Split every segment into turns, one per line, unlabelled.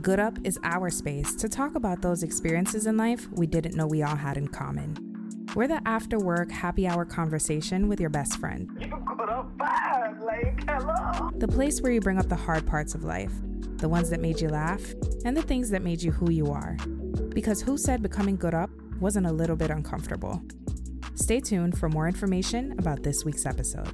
Good Up is our space to talk about those experiences in life we didn't know we all had in common. We're the after work happy hour conversation with your best friend.
You good up bad, like, hello.
The place where you bring up the hard parts of life, the ones that made you laugh, and the things that made you who you are. Because who said becoming good up wasn't a little bit uncomfortable? Stay tuned for more information about this week's episode.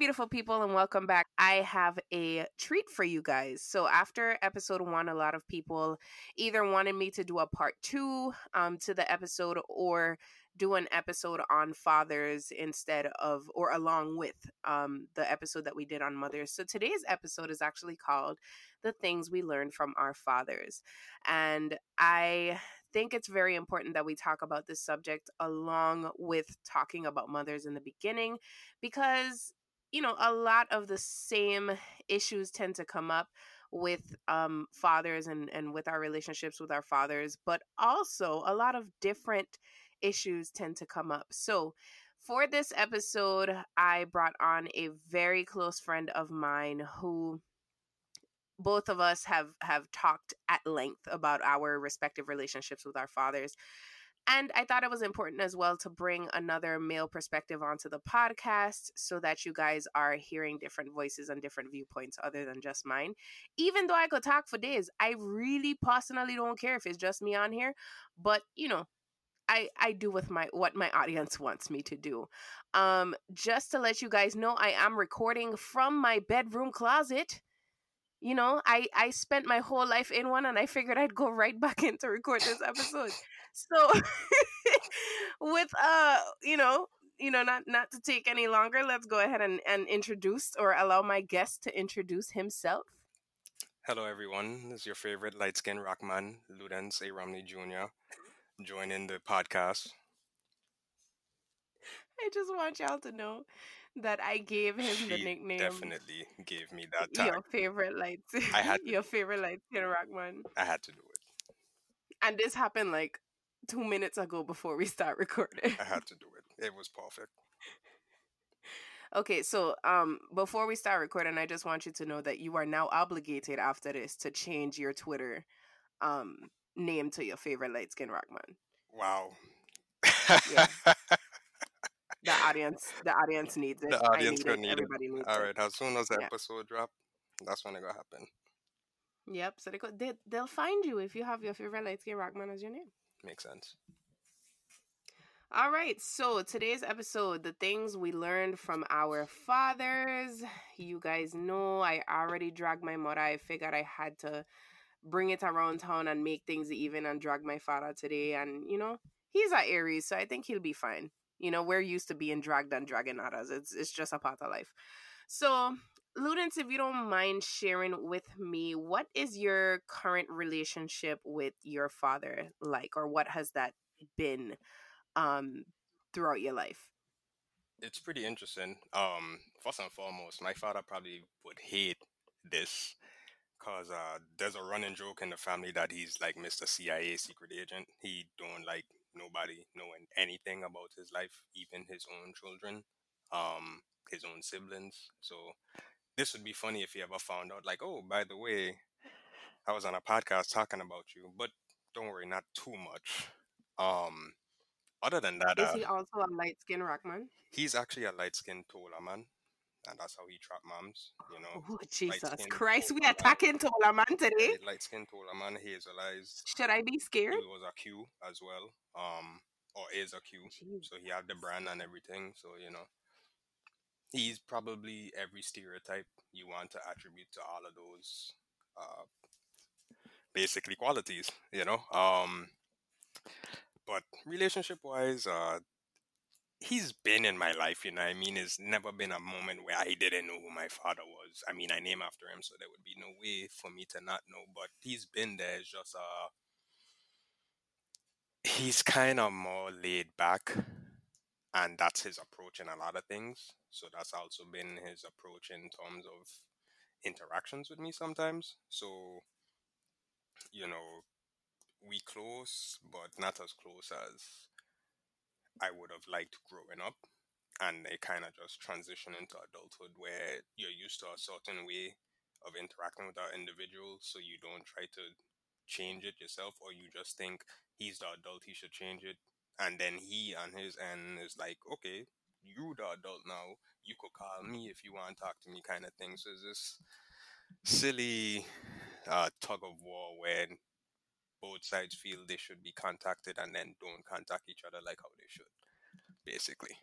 Beautiful people, and welcome back. I have a treat for you guys. So, after episode one, a lot of people either wanted me to do a part two um, to the episode or do an episode on fathers instead of or along with um, the episode that we did on mothers. So, today's episode is actually called The Things We Learned from Our Fathers. And I think it's very important that we talk about this subject along with talking about mothers in the beginning because you know, a lot of the same issues tend to come up with um, fathers and, and with our relationships with our fathers, but also a lot of different issues tend to come up. So, for this episode, I brought on a very close friend of mine who both of us have have talked at length about our respective relationships with our fathers and I thought it was important as well to bring another male perspective onto the podcast so that you guys are hearing different voices and different viewpoints other than just mine. Even though I could talk for days, I really personally don't care if it's just me on here. But, you know, I, I do with my what my audience wants me to do. Um, just to let you guys know, I am recording from my bedroom closet you know i i spent my whole life in one and i figured i'd go right back in to record this episode so with uh you know you know not not to take any longer let's go ahead and, and introduce or allow my guest to introduce himself
hello everyone this is your favorite light skin rockman Ludence a romney jr joining the podcast
i just want y'all to know that I gave him
she
the nickname.
Definitely gave me that tag.
Your favorite light.
I had
your favorite light skin rockman.
I had to do it.
And this happened like two minutes ago before we start recording.
I had to do it. It was perfect.
Okay, so um before we start recording, I just want you to know that you are now obligated after this to change your Twitter um name to your favorite light skin rockman.
Wow.
Yeah. the audience the audience needs it.
The audience
gonna
need
it. Everybody
it.
needs
All
it.
right. As soon as the
Yeah.
episode drop, that's when it gonna happen.
Yep. So they go, they they'll find you if you have your favorite light skin rockman as your name.
Makes sense.
All right, so today's episode, the things we learned from our fathers. You guys know I already dragged my mother. I figured I had to bring it around town and make things even and drag my father today. And, you know, he's a Aries, so I think he'll be fine. You know, we're used to being dragged and dragging others. It's, it's just a part of life. So, Ludence, if you don't mind sharing with me, what is your current relationship with your father like, or what has that been? um throughout your life
It's pretty interesting. Um, first and foremost, my father probably would hate this because uh, there's a running joke in the family that he's like Mr. CIA secret agent. He don't like nobody knowing anything about his life, even his own children, um, his own siblings. So this would be funny if he ever found out, like, oh, by the way, I was on a podcast talking about you, but don't worry, not too much. Um, other than that,
is
uh,
he also a light skin rockman
he's actually a light skinned Tola man, and that's how he trap moms. You know,
oh jesus christ we
man.
attacking Tola man today
Light skinned Tola man, hazel eyes.
should i be scared?
He was a Q as well, um, or is a Q.
Jeez.
So he had the brand and everything. So you know, he's probably every stereotype you want to attribute to all of those, uh, basically qualities. You know, um, but relationship wise, uh, he's been in my life, you know. I mean, it's never been a moment where I didn't know who my father was. I mean, I name after him, so there would be no way for me to not know. But he's been there. It's just uh, he's kind of more laid back, and that's his approach in a lot of things. So that's also been his approach in terms of interactions with me sometimes. So you know, we close, but not as close as I would have liked growing up. And they kind of just transition into adulthood where you're used to a certain way of interacting with that individual, so you don't try to change it yourself, or you just think he's the adult, he should change it. And then he on his end is like, okay, you the adult now, you could call me if you want to talk to me, kind of thing. So it's this silly uh, tug of war where both sides feel they should be contacted and then don't contact each other like how they should, basically.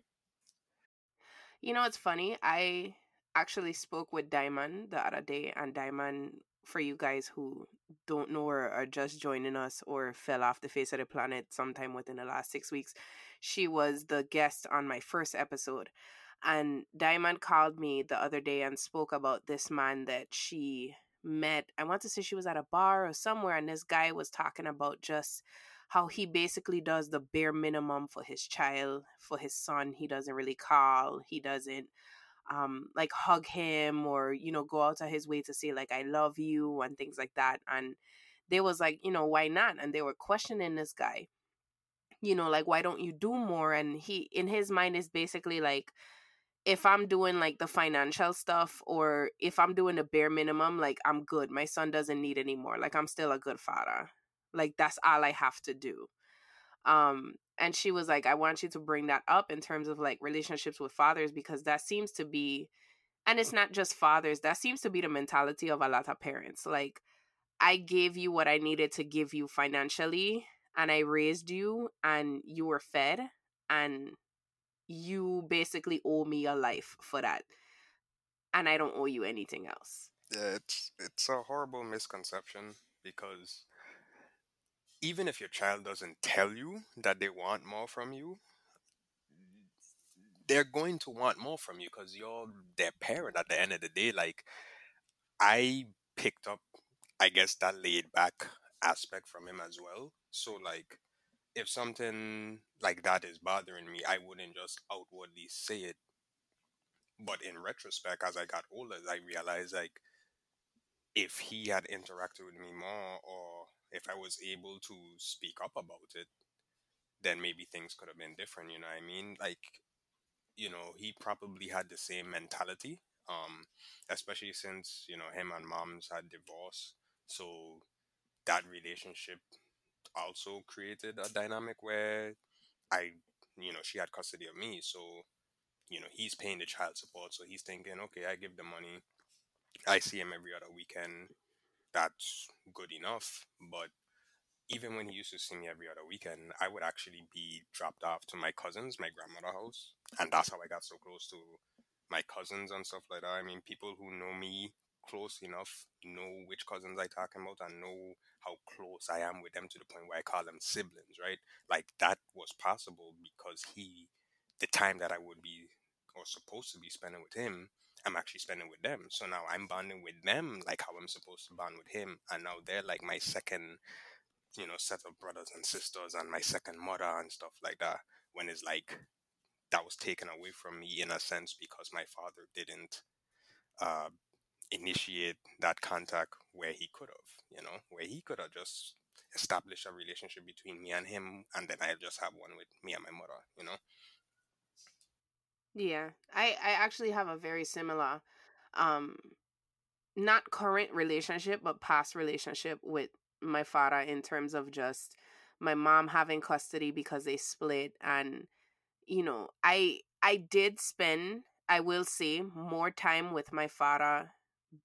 You know, it's funny. I actually spoke with Diamond the other day, and Diamond, for you guys who don't know or are just joining us or fell off the face of the planet sometime within the last six weeks, she was the guest on my first episode. And Diamond called me the other day and spoke about this man that she met. I want to say she was at a bar or somewhere, and this guy was talking about just how he basically does the bare minimum for his child, for his son. He doesn't really call, he doesn't um like hug him or you know go out of his way to say like I love you and things like that. And they was like, you know, why not? And they were questioning this guy. You know, like why don't you do more? And he in his mind is basically like if I'm doing like the financial stuff or if I'm doing the bare minimum, like I'm good. My son doesn't need anymore. Like I'm still a good father. Like that's all I have to do. Um and she was like I want you to bring that up in terms of like relationships with fathers because that seems to be and it's not just fathers, that seems to be the mentality of a lot of parents. Like I gave you what I needed to give you financially and I raised you and you were fed and you basically owe me a life for that. And I don't owe you anything else.
Yeah, it's it's a horrible misconception because even if your child doesn't tell you that they want more from you, they're going to want more from you because you're their parent at the end of the day. Like, I picked up, I guess, that laid back aspect from him as well. So, like, if something like that is bothering me, I wouldn't just outwardly say it. But in retrospect, as I got older, I realized like if he had interacted with me more or if I was able to speak up about it, then maybe things could have been different, you know I mean? Like, you know, he probably had the same mentality. Um, especially since, you know, him and moms had divorced. So that relationship also created a dynamic where I, you know, she had custody of me. So, you know, he's paying the child support. So he's thinking, okay, I give the money. I see him every other weekend. That's good enough. But even when he used to see me every other weekend, I would actually be dropped off to my cousins, my grandmother house. And that's how I got so close to my cousins and stuff like that. I mean, people who know me close enough know which cousins I talking about and know how close I am with them to the point where I call them siblings, right? Like that was possible because he, the time that I would be or supposed to be spending with him, I'm actually spending with them. So now I'm bonding with them like how I'm supposed to bond with him, and now they're like my second, you know, set of brothers and sisters and my second mother and stuff like that. When it's like that was taken away from me in a sense because my father didn't uh, initiate that contact where he could have, you know, where he could have just established a relationship between me and him, and then I just have one with me and my mother, you know.
Yeah, I I actually have a very similar, um, not current relationship but past relationship with my father in terms of just my mom having custody because they split and you know I I did spend I will say more time with my father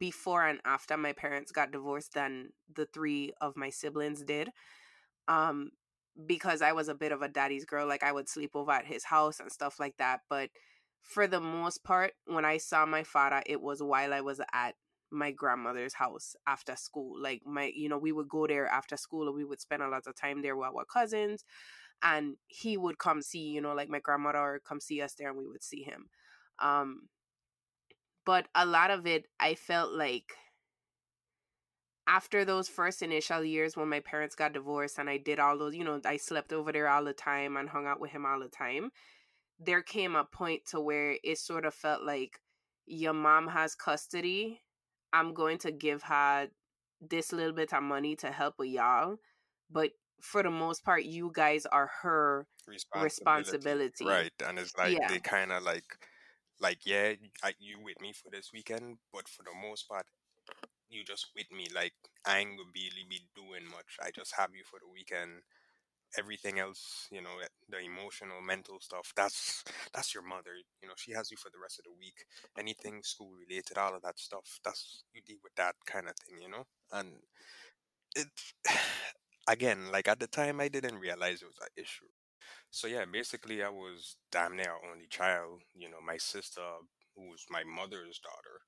before and after my parents got divorced than the three of my siblings did. Um, because I was a bit of a daddy's girl, like I would sleep over at his house and stuff like that. But for the most part, when I saw my father, it was while I was at my grandmother's house after school. Like my, you know, we would go there after school and we would spend a lot of time there with our cousins. And he would come see, you know, like my grandmother come see us there and we would see him. Um, but a lot of it i felt like after those first initial years when my parents got divorced and i did all those you know i slept over there all the time and hung out with him all the time there came a point to where it sort of felt like your mom has custody i'm going to give her this little bit of money to help with y'all but for the most part, you guys are her
responsibility.
responsibility.
Right. And it's like
Yeah.
they kind of like, like yeah, I, you with me for this weekend, but for the most part, you just with me. Like I ain't gonna really be doing much. I just have you for the weekend. Everything else, you know, the emotional, mental stuff, that's that's your mother. You know, she has you for the rest of the week. Anything school related, all of that stuff, that's you deal with that kind of thing, you know. And it, again, like at the time, I didn't realize it was an issue. So yeah, basically, I was damn near only child. You know, my sister, who was my mother's daughter,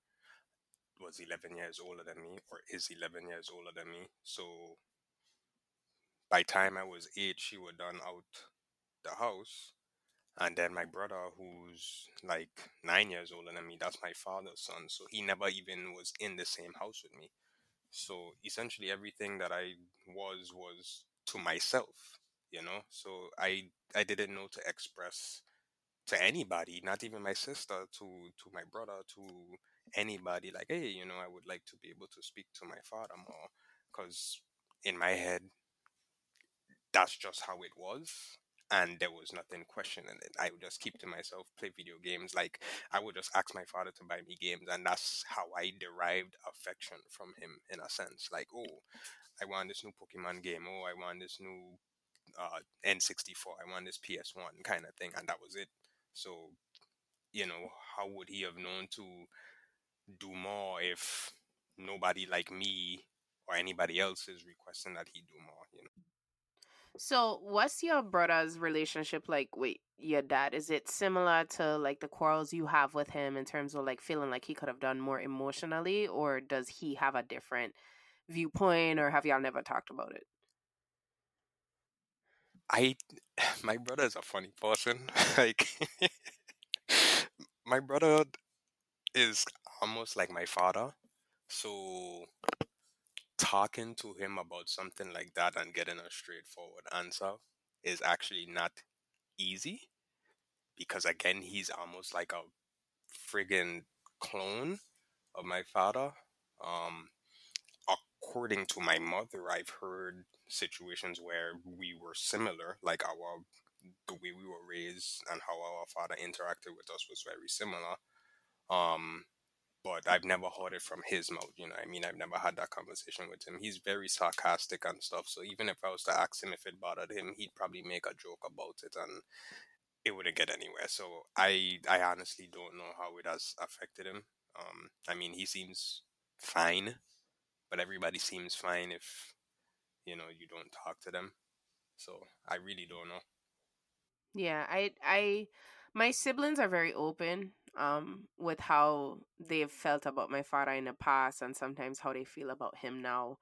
was 11 years older than me, or is 11 years older than me. So by the time I was eight, she was done out the house. And then my brother, who's like nine years older than me, that's my father's son. So he never even was in the same house with me. So essentially, everything that I was was to myself, you know. So I I didn't know to express to anybody, not even my sister, to to my brother, to anybody. Like, hey, you know, I would like to be able to speak to my father more, because in my head, that's just how it was. And there was nothing questioning it. I would just keep to myself, play video games. Like I would just ask my father to buy me games, and that's how I derived affection from him in a sense. Like, oh, I want this new Pokemon game. Oh, I want this new uh, N64. I want this PS1 kind of thing, and that was it. So, you know, how would he have known to do more if nobody like me or anybody else is requesting that he do more? You know.
So, what's your brother's relationship like with your dad? Is it similar to like the quarrels you have with him in terms of like feeling like he could have done more emotionally, or does he have a different viewpoint, or have y'all never talked about it?
I, my brother is a funny person. like, my brother is almost like my father. So, talking to him about something like that and getting a straightforward answer is actually not easy because, again, he's almost like a friggin' clone of my father. Um, according to my mother, I've heard situations where we were similar, like our the way we were raised and how our father interacted with us was very similar. Um, but I've never heard it from his mouth. You know, I mean, I've never had that conversation with him. He's very sarcastic and stuff. So even if I was to ask him if it bothered him, he'd probably make a joke about it, and it wouldn't get anywhere. So I, I honestly don't know how it has affected him. Um, I mean, he seems fine, but everybody seems fine if you know you don't talk to them. So I really don't know.
Yeah, I I my siblings are very open um with how they've felt about my father in the past and sometimes how they feel about him now.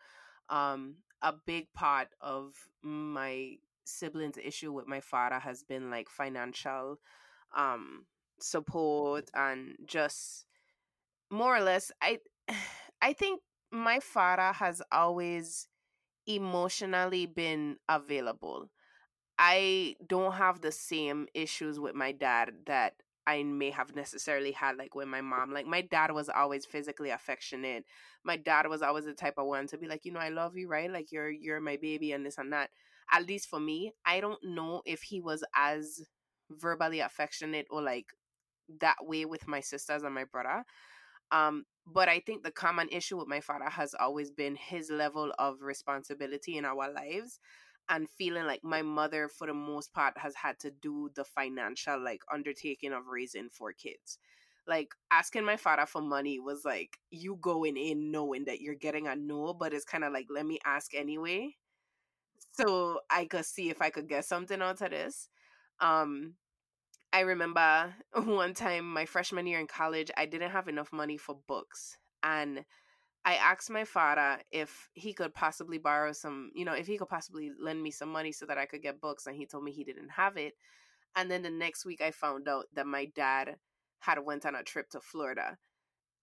Um a big part of my siblings issue with my father has been like financial um support and just more or less I I think my father has always emotionally been available. I don't have the same issues with my dad that I may have necessarily had like with my mom. Like my dad was always physically affectionate. My dad was always the type of one to be like, you know, I love you, right? Like you're you're my baby and this and that. At least for me, I don't know if he was as verbally affectionate or like that way with my sisters and my brother. Um, but I think the common issue with my father has always been his level of responsibility in our lives and feeling like my mother for the most part has had to do the financial like undertaking of raising four kids. Like asking my father for money was like you going in knowing that you're getting a no but it's kind of like let me ask anyway so i could see if i could get something out of this. Um i remember one time my freshman year in college i didn't have enough money for books and I asked my father if he could possibly borrow some, you know, if he could possibly lend me some money so that I could get books, and he told me he didn't have it. And then the next week, I found out that my dad had went on a trip to Florida,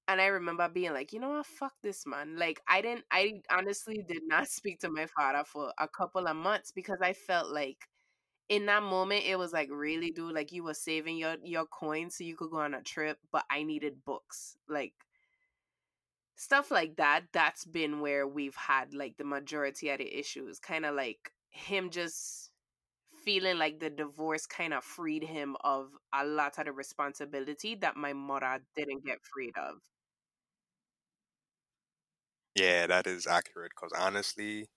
and I remember being like, you know what, fuck this man. Like, I didn't, I honestly did not speak to my father for a couple of months because I felt like in that moment it was like really dude like you were saving your your coins so you could go on a trip but i needed books like stuff like that that's been where we've had like the majority of the issues kind of like him just feeling like the divorce kind of freed him of a lot of the responsibility that my mother didn't get freed of.
Yeah, that is accurate because honestly,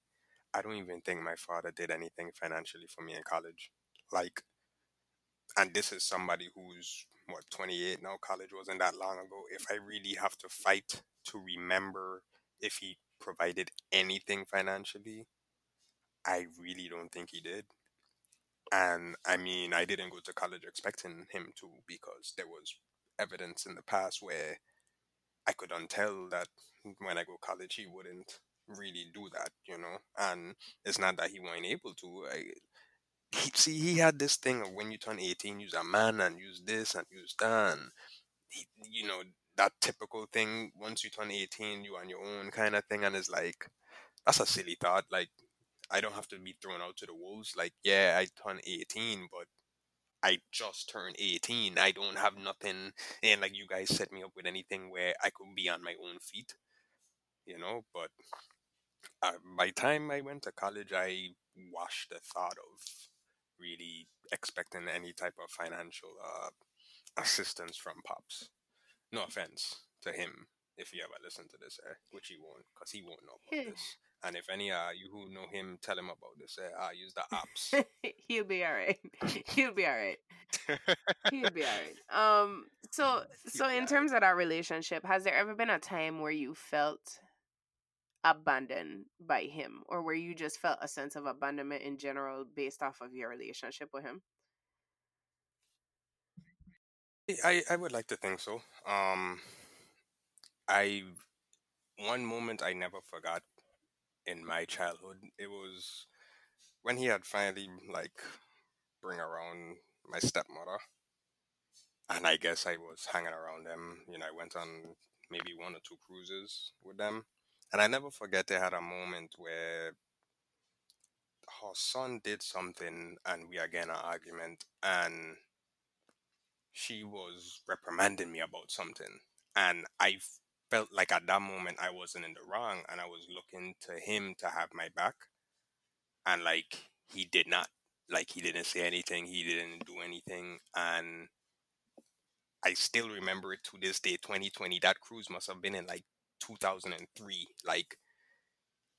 I don't even think my father did anything financially for me in college. Like, and this is somebody who's what 28 now college wasn't that long ago. If i really have to fight to remember if he provided anything financially i really don't think he did. And i mean i didn't go to college expecting him to because there was evidence in the past where i could untell that when i go college he wouldn't really do that you know? And it's not that he wasn't able to. I, he, see, he had this thing of when you turn 18, use a man and use this and use that. And he, you know, that typical thing. Once you turn 18, you're on your own kind of thing. And it's like, that's a silly thought. Like, I don't have to be thrown out to the wolves. Like, yeah, I turn 18, but I just turned 18. I don't have nothing. And like, you guys set me up with anything where I could be on my own feet, you know? But uh, by the time I went to college, I washed the thought of really expecting any type of financial uh, assistance from Pops. No offense to him if he ever listen to this, eh, which he won't, because he won't know about this. And if any uh you who know him, tell him about this. Eh, I uh, use the apps.
He'll be all right. He'll be all right. He'll be all right. Um. So so in terms of that relationship, has there ever been a time where you felt abandoned by him or where you just felt a sense of abandonment in general based off of your relationship with him?
I i would like to think so. Um i one moment i never forgot in my childhood. It was when he had finally like bring around my stepmother and i guess i was hanging around them you know i went on maybe one or two cruises with them and I never forget they had a moment where her son did something and we again an argument and she was reprimanding me about something. And I felt like at that moment I wasn't in the wrong and I was looking to him to have my back. And like he did not. Like he didn't say anything, he didn't do anything. And I still remember it to this day, 2020. That cruise must have been in like 2003. Like,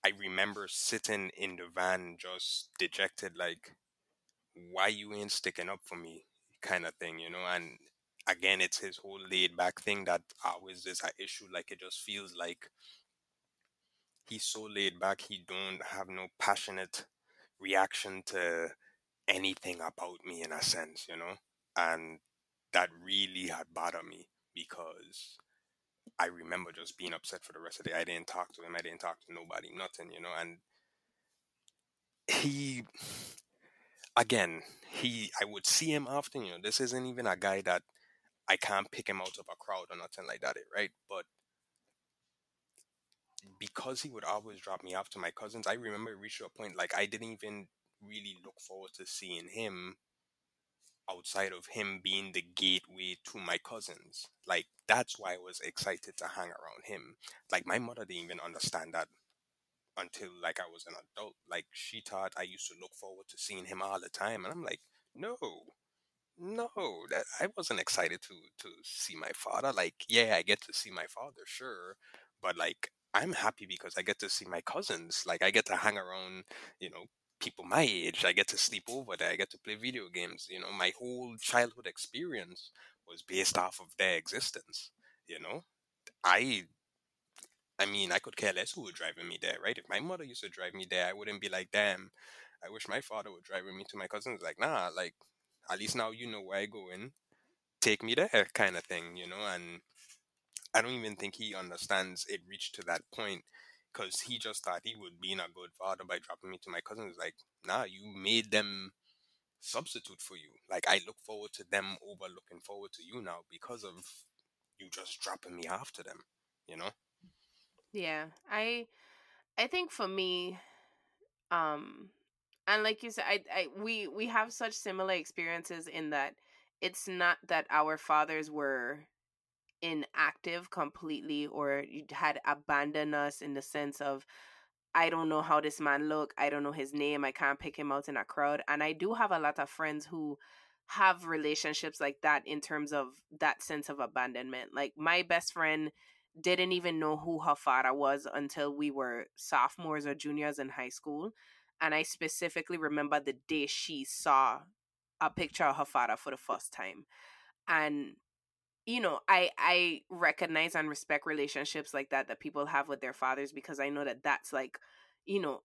I remember sitting in the van just dejected, like, why you ain't sticking up for me, kind of thing, you know? And again, it's his whole laid back thing that always is an issue. Like, it just feels like he's so laid back, he don't have no passionate reaction to anything about me in a sense, you know? And that really had bothered me because I remember just being upset for the rest of the day. I didn't talk to him. I didn't talk to nobody, nothing, you know. And he, again, he, I would see him often. You know, this isn't even a guy that I can't pick him out of a crowd or nothing like that, right? But because he would always drop me off to my cousins, I remember it reached a point like I didn't even really look forward to seeing him outside of him being the gateway to my cousins. Like that's why I was excited to hang around him. Like my mother didn't even understand that until like I was an adult. Like she thought I used to look forward to seeing him all the time, and I'm like, no, no, that I wasn't excited to to see my father. Like, yeah, I get to see my father, sure, but like I'm happy because I get to see my cousins. Like I get to hang around, you know, people my age. I get to sleep over there. I get to play video games. You know, my whole childhood experience was based off of their existence. You know, I, I mean, I could care less who was driving me there, right? If my mother used to drive me there, I wouldn't be like, damn, I wish my father would drive me to my cousins. Like, nah, like at least now you know where I go in. Take me there, kind of thing, you know. And I don't even think he understands it reached to that point because he just thought he would be a good father by dropping me to my cousins. Like, nah, you made them substitute for you. Like, I look forward to them over looking forward to you now because of you just dropping me after them. You know?
Yeah, I, I think for me, um, and like you said, I, I, we, we have such similar experiences in that it's not that our fathers were inactive completely or had abandoned us in the sense of I don't know how this man look. I don't know his name. I can't pick him out in a crowd. And I do have a lot of friends who have relationships like that in terms of that sense of abandonment. Like my best friend didn't even know who her father was until we were sophomores or juniors in high school. And I specifically remember the day she saw a picture of her father for the first time. And you know, I I recognize and respect relationships like that that people have with their fathers because I know that that's like, you know,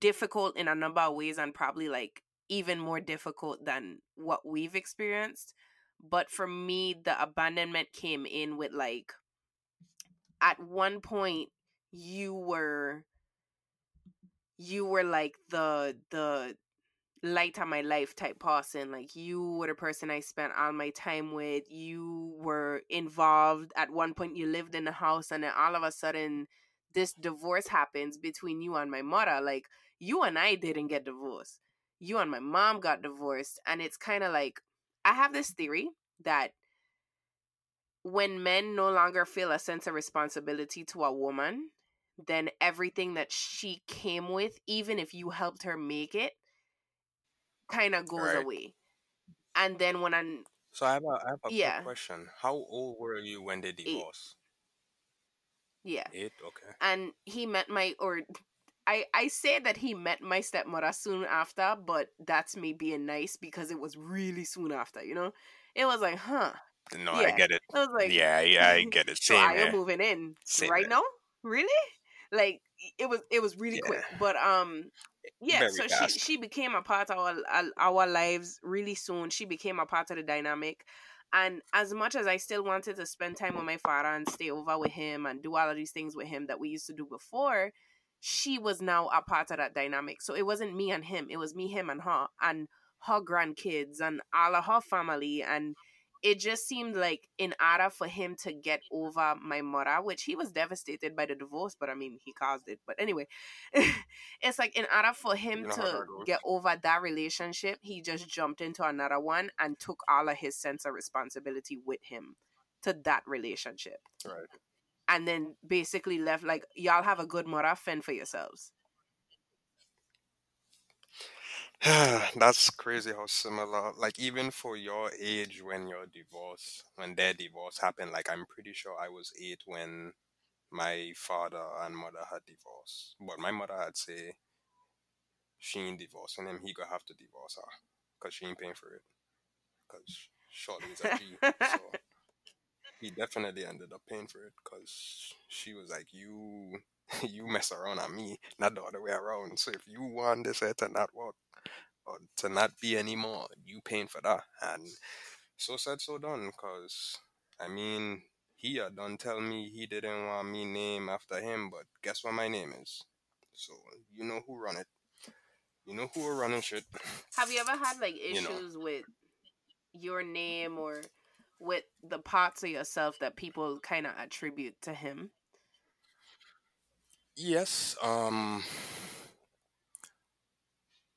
difficult in a number of ways and probably like even more difficult than what we've experienced. But for me, the abandonment came in with like at one point you were you were like the the light of my life type person. Like you were the person I spent all my time with. You were involved. At one point, you lived in the house, and then all of a sudden, this divorce happens between you and my mother. Like you and I didn't get divorced. You and my mom got divorced, and it's kind of like I have this theory that when men no longer feel a sense of responsibility to a woman, then everything that she came with, even if you helped her make it, kind of goes
Right.
away. And then when I'm
So I have a I have a
Yeah.
quick question. How old were you when they
eight,
divorced?
yeah,
Eight. Okay.
and he met my or I I say that he met my stepmother soon after, but that's me being nice because it was really soon after. You know, it was like, huh,
No, I get it.
I was like,
Yeah, yeah, I get it.
so
Same
I am moving in
Same
right
here.
now. Really? Like it was it was really
Yeah.
quick, but um yeah.
Very
So she
fast.
she became a part of our our- our lives really soon. She became a part of the dynamic. And as much as I still wanted to spend time with my father and stay over with him and do all of these things with him that we used to do before, she was now a part of that dynamic. So it wasn't me and him, it was me, him, and her, and her grandkids and all of her family. And it just seemed like in order for him to get over my mother, which he was devastated by the divorce, but I mean he caused it. But anyway, it's like in order for him
You know
to get over that relationship, he just jumped into another one and took all of his sense of responsibility with him to that relationship.
Right.
And then basically left like y'all have a good mother, fend for yourselves.
That's crazy how similar. Like even for your age, when your divorce, when their divorce happened, like I'm pretty sure I was eight when my father and mother had divorced. But my mother had say she ain't divorcing him. He gonna have to divorce her because she ain't paying for it. Because shortly is a G. So he definitely ended up paying for it because she was like, "You, you mess around on me, not the other way around. So if you want this to not work or to not be anymore, you paying for that." And so said, so done. Cause I mean, he had done tell me he didn't want me name after him, but guess what my name is? So you know who run it. You know who are running shit.
Have you ever had like
You know.
issues with your name or with the parts of yourself that people kind of attribute to him?
Yes. Um.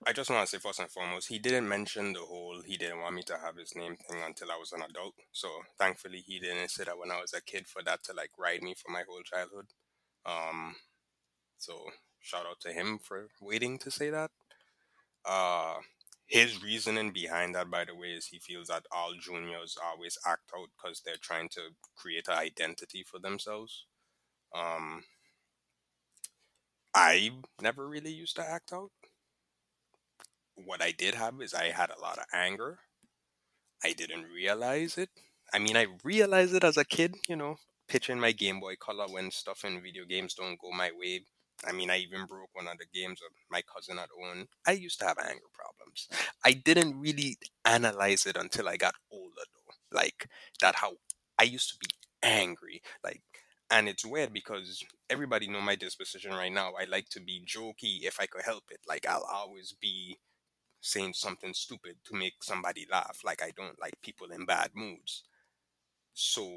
I just want to say first and foremost, he didn't mention the whole he didn't want me to have his name thing until I was an adult. So thankfully, he didn't say that when I was a kid for that to like ride me for my whole childhood. Um. So shout out to him for waiting to say that. Uh, his reasoning behind that, by the way, is he feels that all juniors always act out because they're trying to create an identity for themselves. Um, I never really used to act out. What I did have is I had a lot of anger. I didn't realize it. I mean, I realized it as a kid, you know, pitching my Game Boy Color when stuff in video games don't go my way. I mean, I even broke one of the games of my cousin had owned. I used to have anger problems. I didn't really analyze it until I got older, though. Like, that how I used to be angry. Like, and it's weird because everybody know my disposition right now. I like to be jokey if I could help it. Like, I'll always be saying something stupid to make somebody laugh. Like, I don't like people in bad moods. So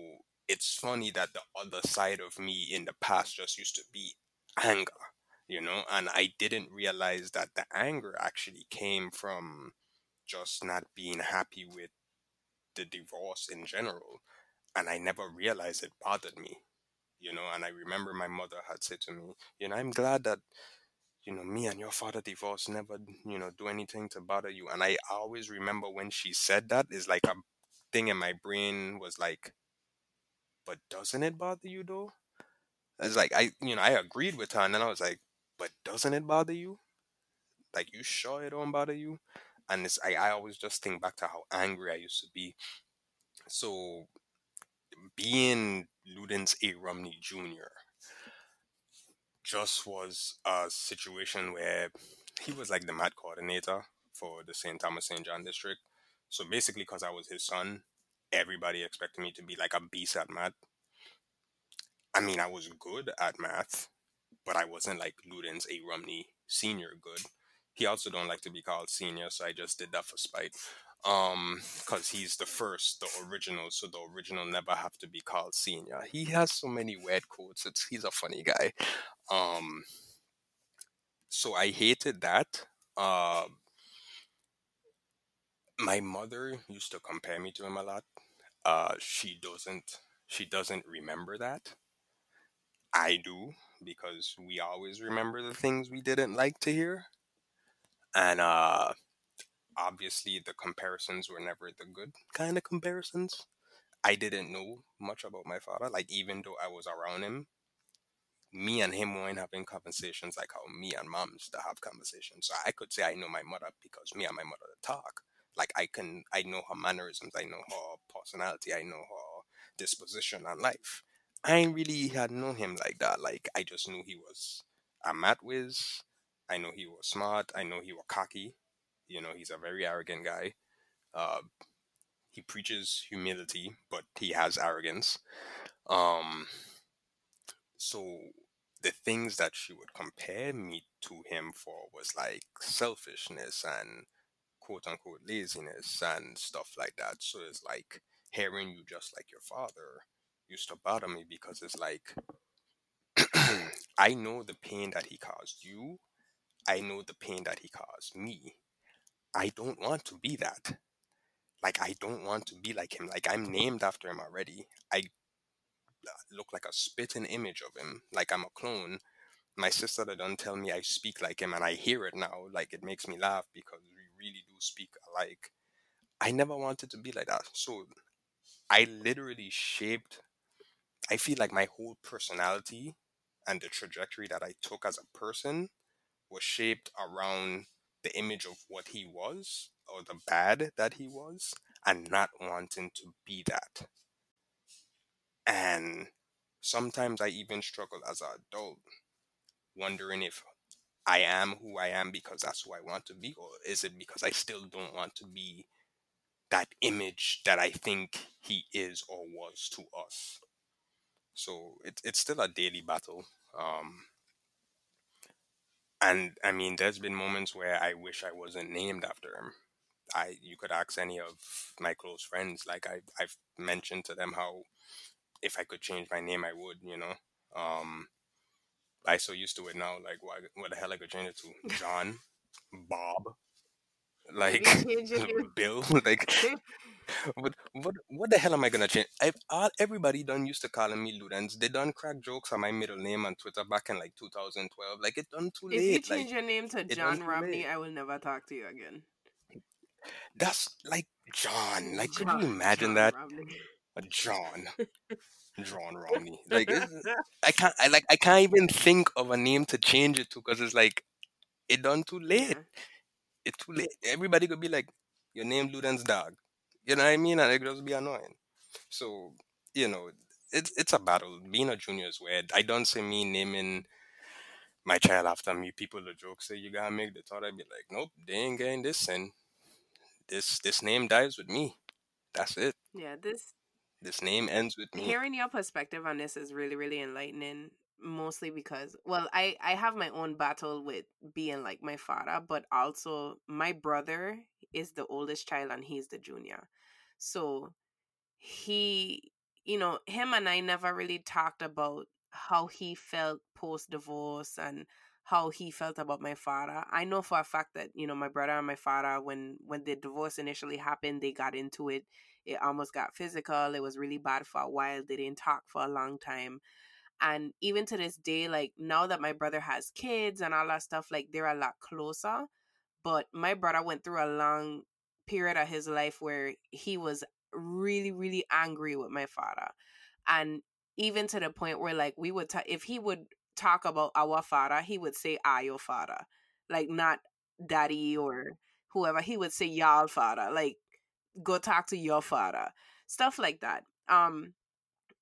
it's funny that the other side of me in the past just used to be anger, you know, and I didn't realize that the anger actually came from just not being happy with the divorce in general. And I never realized it bothered me, you know. And I remember my mother had said to me, you know, I'm glad that you know, me and your father divorced, never, you know, do anything to bother you. And I always remember when she said that, is like a thing in my brain was like, but doesn't it bother you though? It's like I, you know, I agreed with her, and then I was like, but doesn't it bother you? Like, you sure it don't bother you? And it's I, I always just think back to how angry I used to be. So, being Ludence A. Romney Jr. just was a situation where he was like the mat coordinator for the St. Thomas St. John district. So basically, because I was his son, everybody expected me to be like a beast at math. I mean, I was good at math, but I wasn't like Ludence A. Romney senior good. He also don't like to be called senior, so I just did that for spite. Um, because he's the first, the original, so the original never have to be called senior. He has so many weird quotes. It's he's a funny guy. Um, so I hated that. Uh, my mother used to compare me to him a lot. Uh, she doesn't. She doesn't remember that. I do because we always remember the things we didn't like to hear. And uh obviously the comparisons were never the good kind of comparisons. I didn't know much about my father, like even though I was around him, me and him weren't having conversations like how me and mom used to have conversations. So I could say I know my mother because me and my mother talk. Like I can I know her mannerisms, I know her personality, I know her disposition on life. I ain't really had known him like that. Like I just knew he was a mat whiz. I know he was smart. I know he was cocky. You know, he's a very arrogant guy. Uh, he preaches humility, but he has arrogance. Um, so the things that she would compare me to him for was like selfishness and quote unquote laziness and stuff like that. So it's like hearing you just like your father used to bother me because it's like I know the pain that he caused you. I know the pain that he caused me. I don't want to be that. Like I don't want to be like him. Like I'm mm-hmm. named after him already. I uh, look like a spitting image of him. Like I'm a clone. My sister that don't tell me I speak like him and I hear it now. Like it makes me laugh because we really do speak alike. I never wanted to be like that. So I literally shaped I feel like my whole personality and the trajectory that I took as a person was shaped around the image of what he was or the bad that he was and not wanting to be that. And sometimes I even struggle as an adult, wondering if I am who I am because that's who I want to be, or is it because I still don't want to be that image that I think he is or was to us? So it's it's still a daily battle. Um, and I mean, there's been moments where I wish I wasn't named after him. I you could ask any of my close friends. Like I I've mentioned to them how if I could change my name, I would. You know. Um, I so used to it now. Like what what the hell I could change it to? John, Bob, like Bill, like what what what the hell am I gonna change? I've all, everybody done used to calling me Ludence. They done crack jokes on my middle name on Twitter back in like 2012. Like it done too late.
If you
like,
change your name to John Romney. I will never talk to you again.
That's like John. Like could you imagine
John
that?
Romney.
A John. John Romney. Like I can't. I like. I can't even think of a name to change it to because it's like it done too late.
yeah.
It's too late. Everybody could be like, your name Luden's dog. You know what I mean? And it just be annoying. So you know, it's it's a battle. Being a junior is weird. I don't see me naming my child after me. People the joke say you gotta make the thought. I'd be like, nope, they ain't getting this, and this this name dies with me. That's it.
Yeah, this
This name ends with me.
hearing your perspective on this is really really enlightening mostly because well i i have my own battle with being like my father but also my brother is the oldest child and he's the junior. So he you know him and i never really talked about how he felt post divorce and how he felt about my father. I know for a fact that you know my brother and my father when when the divorce initially happened they got into it. It almost got physical. It was really bad for a while. They didn't talk for a long time. And even to this day, like now that my brother has kids and all that stuff, like they're a lot closer. But my brother went through a long period of his life where he was really, really angry with my father. And even to the point where like we would ta- if he would talk about our father, he would say "I your father," like not daddy or whoever. He would say y'all father, like go talk to your father, stuff like that. Um,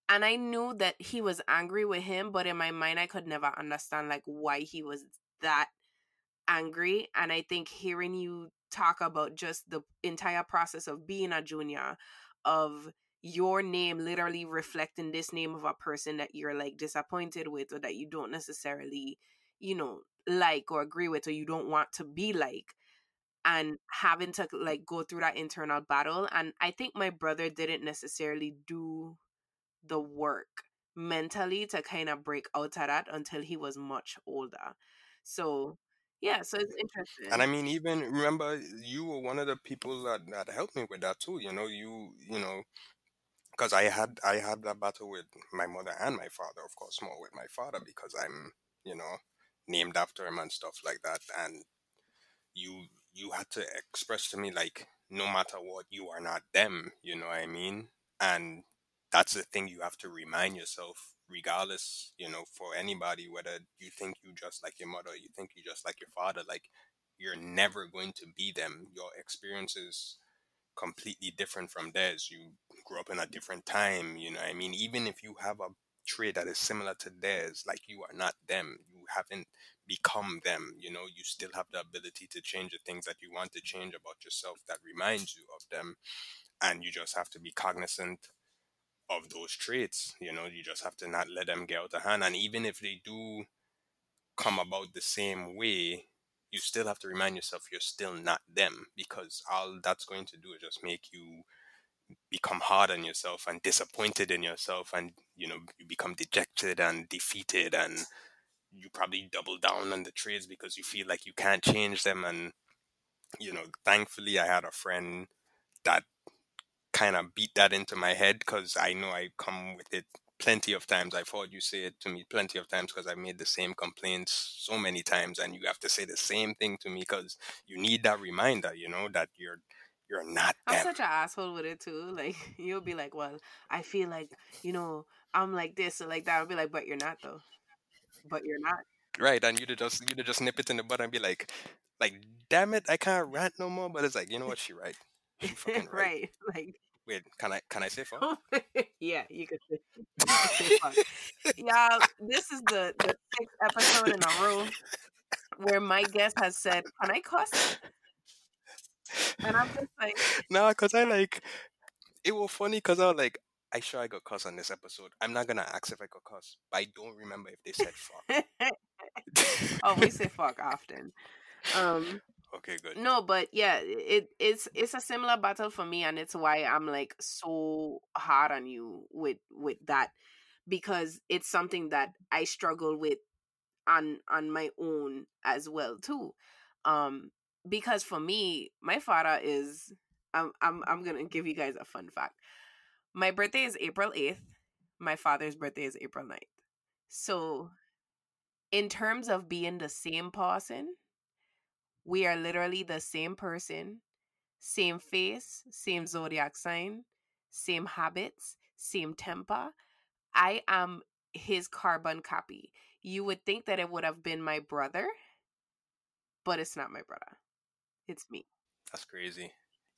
and I knew that he was angry with him, but in my mind, I could never understand like why he was that angry. And I think hearing you talk about just the entire process of being a junior, of your name literally reflecting this name of a person that you're like disappointed with or that you don't necessarily, you know, like or agree with or you don't want to be like and having to like go through that internal battle and I think my brother didn't necessarily do the work mentally to kind of break out of that until he was much older. So yeah, so it's interesting.
And I mean, even remember, you were one of the people that, that helped me with that too. You know, you you know, because I had I had that battle with my mother and my father, of course, more with my father because I'm you know named after him and stuff like that. And you you had to express to me like, no matter what, you are not them. You know what I mean? And that's the thing you have to remind yourself regardless you know for anybody whether you think you just like your mother you think you just like your father like you're never going to be them. Your experience is completely different from theirs. You grew up in a different time you know i mean? Even if you have a trait that is similar to theirs like you are not them. You haven't become them you know? You still have the ability to change the things that you want to change about yourself that reminds you of them and you just have to be cognizant of those traits. You know, you just have to not let them get out of hand. And even if they do come about the same way, you still have to remind yourself you're still not them because all that's going to do is just make you become hard on yourself and disappointed in yourself and you know you become dejected and defeated and you probably double down on the traits because you feel like you can't change them and you know thankfully i had a friend that kind of beat that into my head because I know I come with it plenty of times. I've heard you say it to me plenty of times because I've made the same complaints so many times, and you have to say the same thing to me because you need that reminder, you know, that you're you're not.
I'm them. such an asshole with it too. Like you'll be like, "Well, I feel like you know I'm like this or like that." I'll be like, "But you're not though. But you're not."
Right, and you'd just you'd just nip it in the butt and be like, like, damn it, I can't rant no more. But it's like, you know what, she right.
right. Like
wait, can I can I say fuck?
yeah, you could say, you could say fuck. Y'all, this is the the sixth episode in a row where my guest has said, "Can I cuss?" And I'm just like,
no, because I like it was funny because I was like, I sure I got cuss on this episode. I'm not gonna ask if I got cuss, but I don't remember if they said
fuck. oh, we say fuck often. Um,
Okay, good.
No, but yeah, it it's it's a similar battle for me, and it's why I'm like so hard on you with with that because it's something that I struggle with on on my own as well too. Um, because for me, my father is I'm I'm I'm gonna give you guys a fun fact. My birthday is April eighth. My father's birthday is April 9th. So, in terms of being the same person, we are literally the same person, same face, same zodiac sign, same habits, same temper. I am his carbon copy. You would think that it would have been my brother, but it's not my brother. It's me.
That's crazy.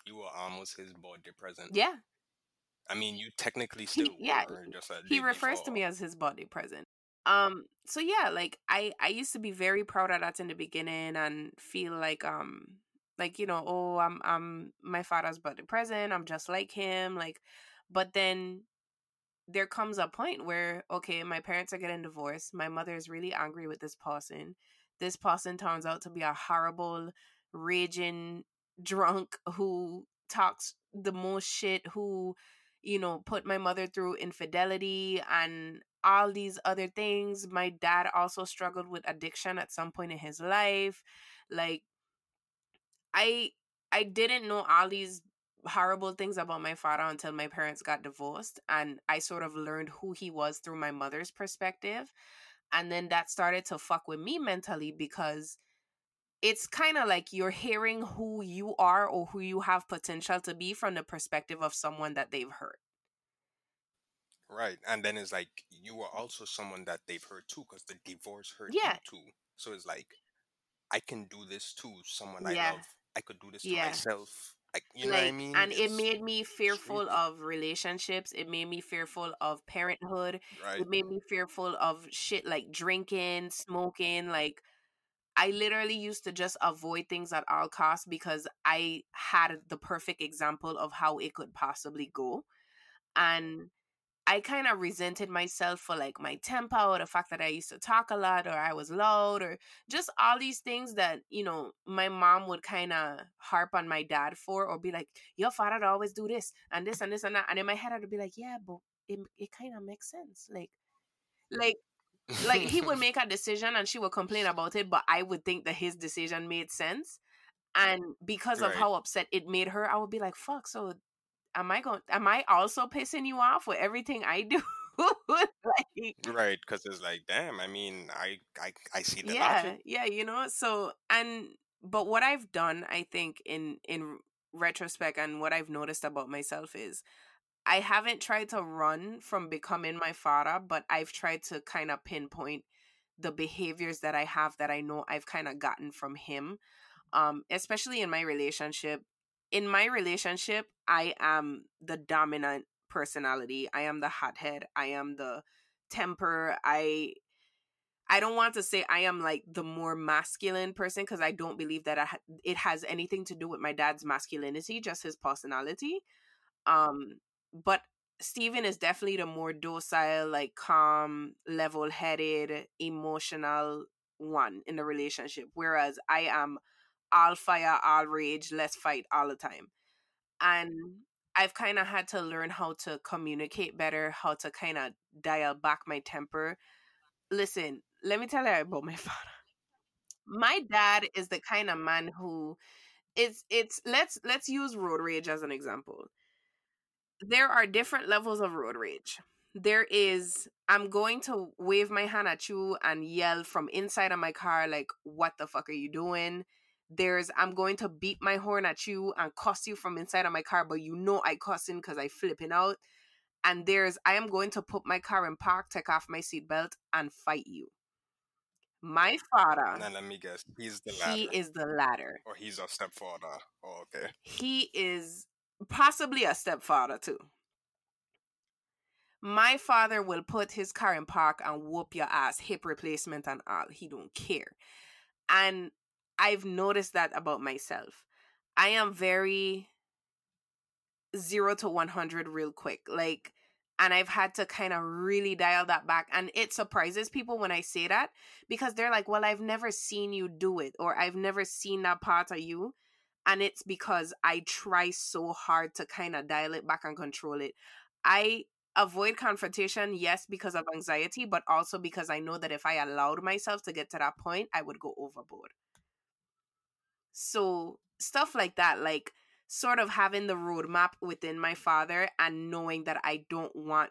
You were almost his birthday present.
Yeah.
I mean, you technically still
he, yeah. he refers before. to me as his birthday present um so yeah like i i used to be very proud of that in the beginning and feel like um like you know oh i'm i'm my father's birthday present i'm just like him like but then there comes a point where okay my parents are getting divorced my mother is really angry with this person this person turns out to be a horrible raging drunk who talks the most shit who you know put my mother through infidelity and all these other things. My dad also struggled with addiction at some point in his life. Like I I didn't know all these horrible things about my father until my parents got divorced and I sort of learned who he was through my mother's perspective. And then that started to fuck with me mentally because it's kind of like you're hearing who you are or who you have potential to be from the perspective of someone that they've hurt.
Right. And then it's like you are also someone that they've hurt too because the divorce hurt
Yeah.
you too. So it's like I can do this to someone
Yeah.
I love. I could do this to
Yeah.
myself. Like you know
like
what I mean?
and it made me fearful of relationships it made me fearful of parenthood
right.
it made me fearful of shit like drinking smoking like i literally used to just avoid things at all costs because i had the perfect example of how it could possibly go and i kind of resented myself for like my temper or the fact that i used to talk a lot or i was loud or just all these things that you know my mom would kind of harp on my dad for or be like your father always do this and this and this and that and in my head i'd be like yeah but it, it kind of makes sense like like like he would make a decision and she would complain about it but i would think that his decision made sense and because of
Right.
how upset it made her i would be like fuck so am i going am i also pissing you off with everything i do like
right, because it's like, damn. I mean, I I I see the
yeah
logic.
yeah you know so and but what i've done i think in in retrospect and what i've noticed about myself is i haven't tried to run from becoming my father but i've tried to kind of pinpoint the behaviors that i have that i know i've kind of gotten from him um especially in my relationship. In my relationship i am the dominant personality. I am the hothead. I am the temper. I I don't want to say I am like the more masculine person because I don't believe that ha- it has anything to do with my dad's masculinity, just his personality. Um, but Stephen is definitely the more docile, like calm, level headed, emotional one in the relationship. Whereas I am all fire, all rage, let's fight all the time. And I've kind of had to learn how to communicate better, how to kind of dial back my temper. Listen, let me tell you about my father. My dad is the kind of man who it's it's let's let's use road rage as an example. There are different levels of road rage. There is I'm going to wave my hand at you and yell from inside of my car like what the fuck are you doing? There's I'm going to beat my horn at you and cuss you from inside of my car, but you know I cussing because I flipping out. And there's I am going to put my car in park, take off my seatbelt, and fight you. My father,
Now let me guess. He's the latter,
he is the latter.
or he's a stepfather. Oh, okay.
He is possibly a stepfather too. My father will put his car in park and whoop your ass, hip replacement and all. He don't care. And I've noticed that about myself. I am very zero to 100 real quick. Like, and I've had to kind of really dial that back. And it surprises people when I say that because they're like, well, I've never seen you do it, or I've never seen that part of you. And it's because I try so hard to kind of dial it back and control it. I avoid confrontation, yes, because of anxiety, but also because I know that if I allowed myself to get to that point, I would go overboard. So, stuff like that, like sort of having the roadmap within my father and knowing that I don't want,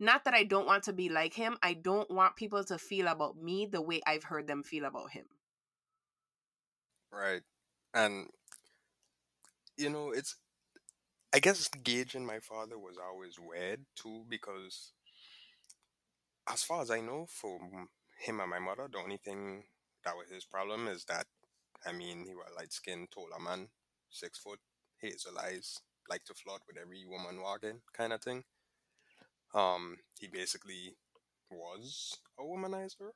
not that I don't want to be like him, I don't want people to feel about me the way I've heard them feel about him.
Right. And you know, it's I guess gauging my father was always weird too because as far as I know, for him and my mother, the only thing that was his problem is that I mean he was a light skinned, taller man, six foot, hazel eyes, like to flirt with every woman walking kind of thing. Um, he basically was a womanizer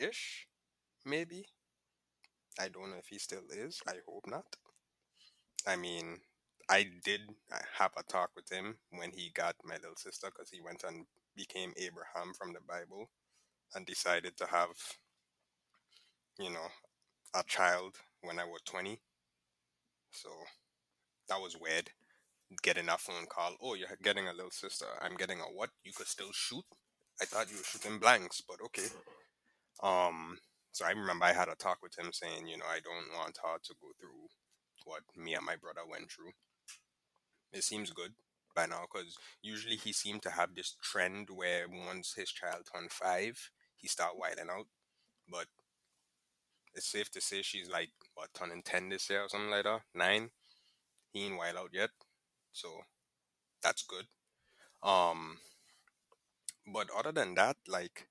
ish, maybe. I don't know if he still is. I hope not. I mean, I did uh, have a talk with him when he got my little sister because he went and became Abraham from the Bible and decided to have, you know, a child when I was 20. So that was weird. Getting a phone call. Oh, you're getting a little sister. I'm getting a what? You could still shoot? I thought you were shooting blanks, but okay. Um, so I remember I had a talk with him saying, you know, I don't want her to go through what me and my brother went through. It seems good by now because usually he seemed to have this trend where once his child turned five, he start wilding out. But it's safe to say she's like what turning ten this year or something like that. Nine. He ain't wild out yet, so that's good. Um, but other than that, like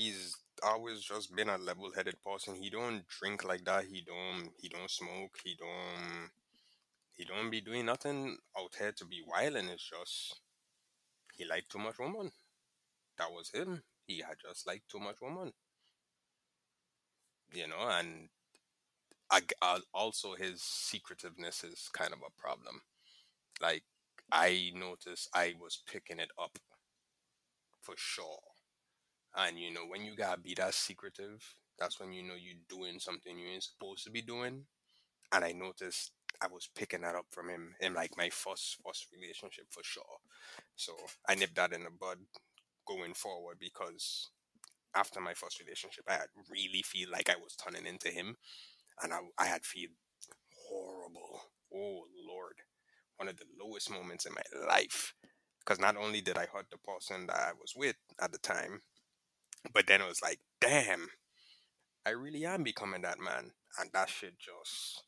he's always just been a level-headed person. He don't drink like that. He don't. He don't smoke. He don't. He don't be doing nothing out here to be wild, and it's just he liked too much woman. That was him. He had just liked too much woman. You know, and I, I uh, also his secretiveness is kind of a problem. Like I noticed I was picking it up for sure. And you know, when you gotta be that secretive, that's when you know you're doing something you ain't supposed to be doing. And I noticed I was picking that up from him in like my first first relationship for sure. So I nipped that in the bud going forward because after my first relationship, I had really feel like I was turning into him, and I I had feel horrible. Oh Lord, one of the lowest moments in my life. Because not only did I hurt the person that I was with at the time, but then it was like, damn, I really am becoming that man. And that shit just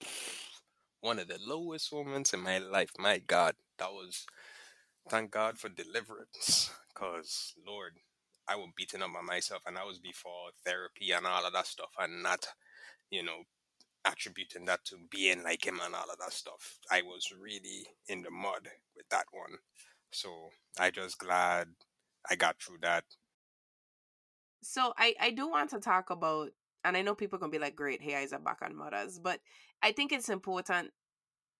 one of the lowest moments in my life. My God, that was thank God for deliverance. Cause Lord, I was beating up on myself and that was before therapy and all of that stuff and not, you know, attributing that to being like him and all of that stuff. I was really in the mud with that one. So I just glad I got through that.
So I I do want to talk about, and I know people can be like, "Great, hey, eyes are back on mothers," but I think it's important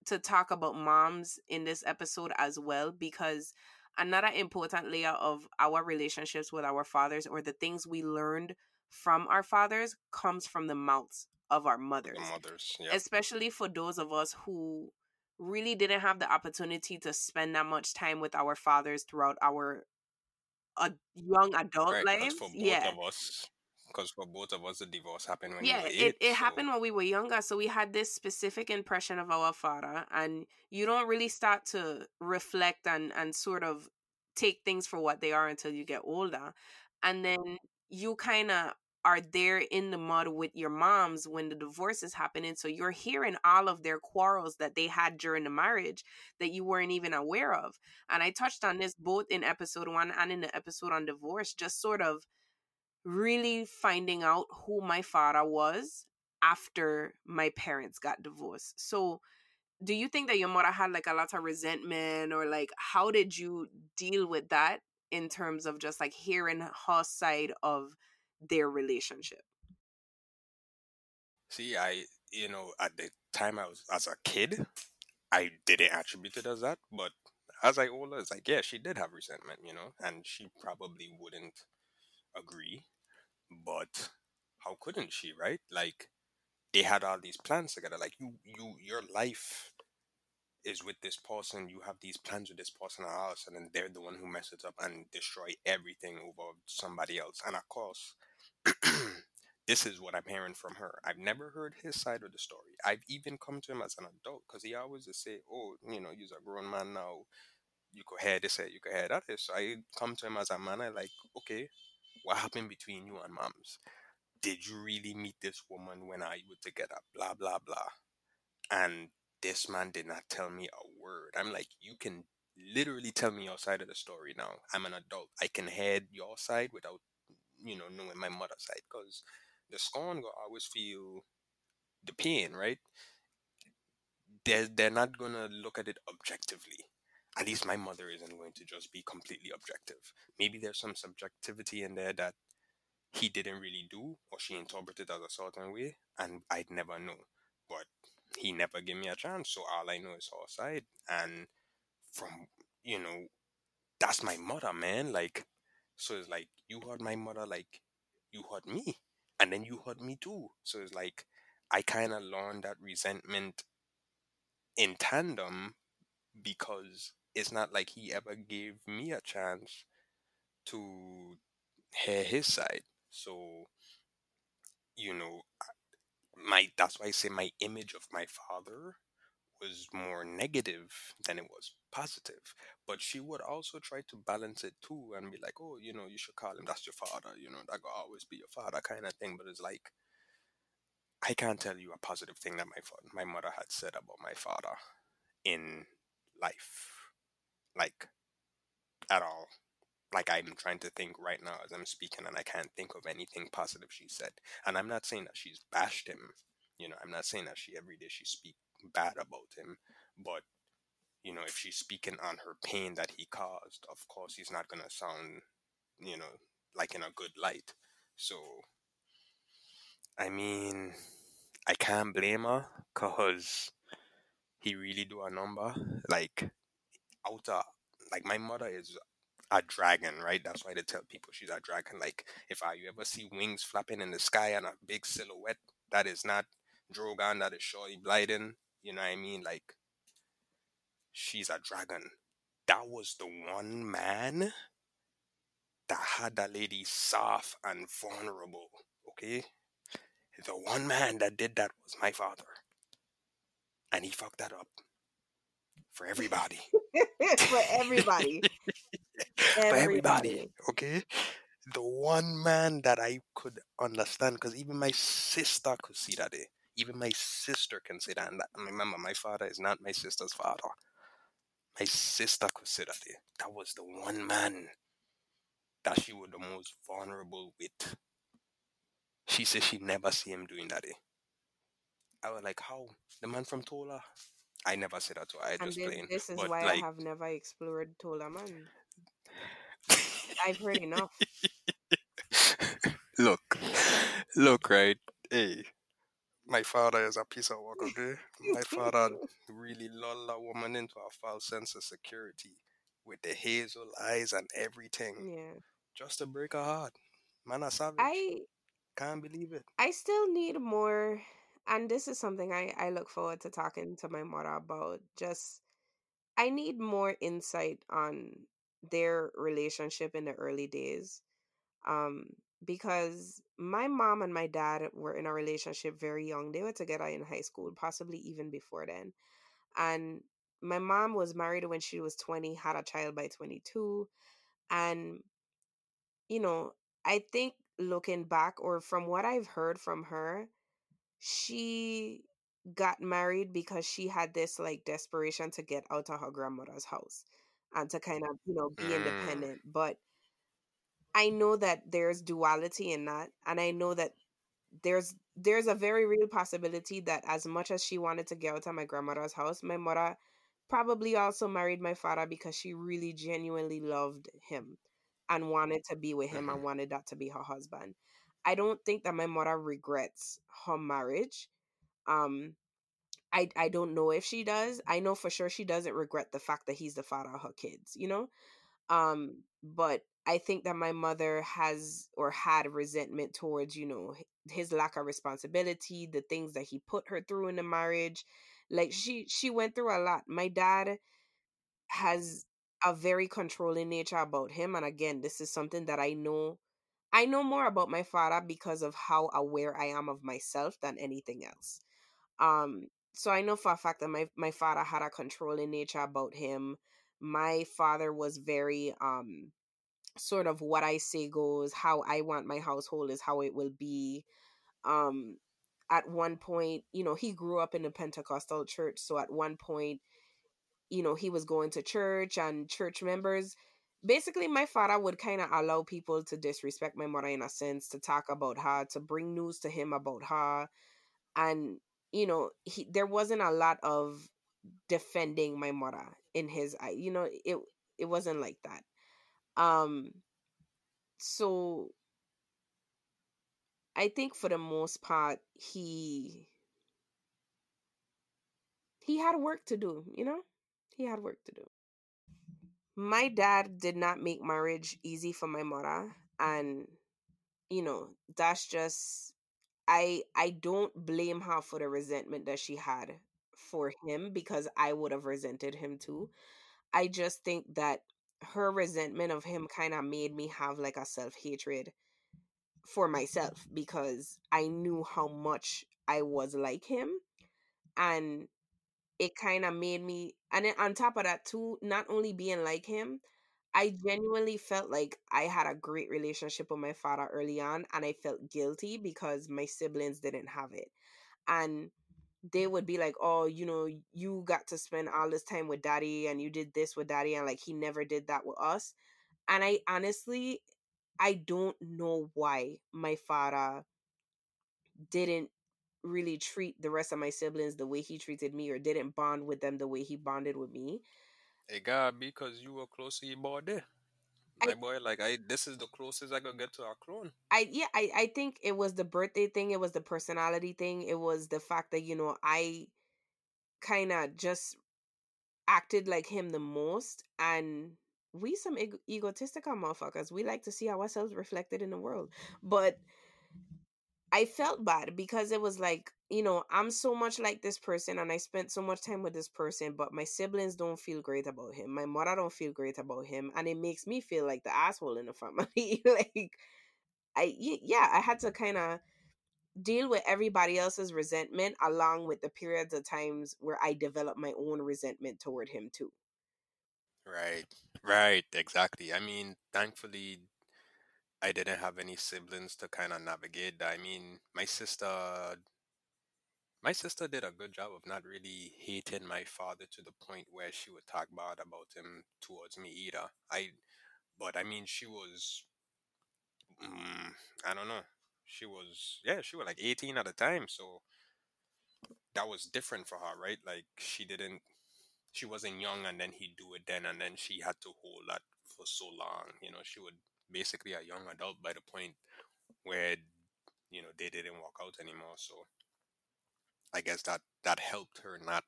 to talk about moms in this episode as well because another important layer of our relationships with our fathers or the things we learned from our fathers comes from the mouths of our mothers.
The mothers, yeah.
Especially for those of us who really didn't have the opportunity to spend that much time with our fathers throughout our uh, young adult
Right,
lives.
for both
Yeah.
of us, because for both of us, the divorce happened when
Yeah,
we were
it, it
so
happened when we were younger, so we had this specific impression of our father, and you don't really start to reflect and and sort of take things for what they are until you get older, and then you kind of are there in the mud with your moms when the divorce is happening, so you're hearing all of their quarrels that they had during the marriage that you weren't even aware of, and I touched on this both in episode one and in the episode on divorce, just sort of really finding out who my father was after my parents got divorced. So, do you think that your mother had like a lot of resentment or like how did you deal with that in terms of just like hearing her side of their relationship?
see, I you know at the time I was as a kid, I didn't attribute it as that, but as I older, it's like yeah, she did have resentment, you know, and she probably wouldn't agree, but how couldn't she, right? Like they had all these plans together. Like you, you, your life is with this person. You have these plans with this person, and all of a sudden they're the one who messes up and destroy everything over somebody else. And of course, this is what I'm hearing from her. I've never heard his side of the story. I've even come to him as an adult because he always just say, "Oh, you know, you're a grown man now. You could hear this, you could hear that." So I come to him as a man. I like, okay, what happened between you and moms? Did you really meet this woman when I you together? Blah blah blah. And this man did not tell me a word. I'm like, you can literally tell me your side of the story now. I'm an adult. I can hear your side without, you know, knowing my mother's side. Because the scorn will always feel the pain, right? They're, they're not going to look at it objectively. At least my mother isn't going to just be completely objective. Maybe there's some subjectivity in there that he didn't really do or she interpreted as a certain way and I'd never know. But he never gave me a chance, so all I know is her side. And from you know, that's my mother, man. Like so it's like you heard my mother like you heard me. And then you heard me too. So it's like I kinda learned that resentment in tandem because it's not like he ever gave me a chance to hear his side. So, you know, my that's why I say my image of my father was more negative than it was positive. But she would also try to balance it too and be like, oh, you know, you should call him, that's your father, you know, that will always be your father kind of thing. But it's like, I can't tell you a positive thing that my fa- my mother had said about my father in life, like at all. Like I'm trying to think right now as I'm speaking, and I can't think of anything positive she said. And I'm not saying that she's bashed him. You know, I'm not saying that she every day she speak bad about him, but you know, if she's speaking on her pain that he caused, of course he's not gonna sound, you know, like in a good light. So, I mean, I can't blame her because he really do a number. Like, out of, like my mother is a dragon, right? That's why they tell people she's a dragon. Like, if I you ever see wings flapping in the sky and a big silhouette, that is not Drogon, that is Shorty Blyden. You know what I mean? Like, she's a dragon. That was the one man that had that lady soft and vulnerable. Okay? The one man that did that was my father. And he fucked that up for everybody.
for everybody.
for everybody. Okay? The one man that I could understand, because even my sister could see that. Eh? Even my sister can see that. And that, remember, my father is not my sister's father. My sister could see that. Eh? That was the one man that she was the most vulnerable with. She said she never see him doing that. Eh? I was like, how? The man from Tola? I never said that to her. I
And
just
this,
playing.
this is
But
why
like,
I have never explored Tola Man. I've heard enough.
look, look, right? Hey, my father is a piece of work, okay? My father really lulled a woman into a false sense of security with the hazel eyes and everything
Yeah.
just to break her heart. Man, a savage.
I
Can't believe it.
I still need more and this is something I, I look forward to talking to my mother about. Just I need more insight on their relationship in the early days. Um because my mom and my dad were in a relationship very young. They were together in high school, possibly even before then. And my mom was married when she was 20, had a child by 22. And, you know, I think looking back or from what I've heard from her, she got married because she had this like desperation to get out of her grandmother's house and to kind of, you know, be
Mm,
independent. But I know that there's duality in that. And I know that there's there's a very real possibility that as much as she wanted to get out of my grandmother's house, my mother probably also married my father because she really genuinely loved him and wanted to be with him
mhm.
and wanted that to be her husband. I don't think that my mother regrets her marriage. Um I I don't know if she does. I know for sure she doesn't regret the fact that he's the father of her kids, you know? Um but I think that my mother has or had resentment towards, you know, his lack of responsibility, the things that he put her through in the marriage. Like she she went through a lot. My dad has a very controlling nature about him and again, this is something that I know I know more about my father because of how aware I am of myself than anything else. Um, so I know for a fact that my my father had a controlling nature about him. My father was very um sort of what I say goes, how I want my household is how it will be. Um at one point, you know, he grew up in a Pentecostal church, so at one point, you know, he was going to church and church members basically my father would kind of allow people to disrespect my mother in a sense to talk about her to bring news to him about her and you know he there wasn't a lot of defending my mother in his eye you know it it wasn't like that um so i think for the most part he he had work to do you know? He had work to do. My dad did not make marriage easy for my mother and you know that's just i i don't blame her for the resentment that she had for him because i would have resented him too. I just think that her resentment of him kind of made me have like a self-hatred for myself because i knew how much i was like him and it kind of made me and then on top of that too not only being like him i genuinely felt like i had a great relationship with my father early on and i felt guilty because my siblings didn't have it and they would be like oh you know you got to spend all this time with daddy and you did this with daddy and like he never did that with us and i honestly i don't know why my father didn't really treat the rest of my siblings the way he treated me or didn't bond with them the way he bonded with me.
It got because you were close to your there. My I, boy, like I this is the closest I could get to a clone.
I yeah, I, I think it was the birthday thing, it was the personality thing, it was the fact that, you know, I kinda just acted like him the most and we some ego- egotistical motherfuckers. We like to see ourselves reflected in the world. But I felt bad because it was like, you know, I'm so much like this person and I spent so much time with this person, but my siblings don't feel great about him. My mother don't feel great about him. And it makes me feel like the asshole in the family. like, I, yeah, I had to kind of deal with everybody else's resentment along with the periods of times where I developed my own resentment toward him too.
Right, right, exactly. I mean, thankfully, I didn't have any siblings to kind of navigate. I mean, my sister my sister did a good job of not really hating my father to the point where she would talk bad about him towards me either. I but I mean she was mm, I don't know. She was yeah, she was like 18 at the time, so that was different for her, right? Like she didn't she wasn't young and then he'd do it then and then she had to hold that for so long. You know, she would basically a young adult by the point where you know they didn't work out anymore. So I guess that that helped her not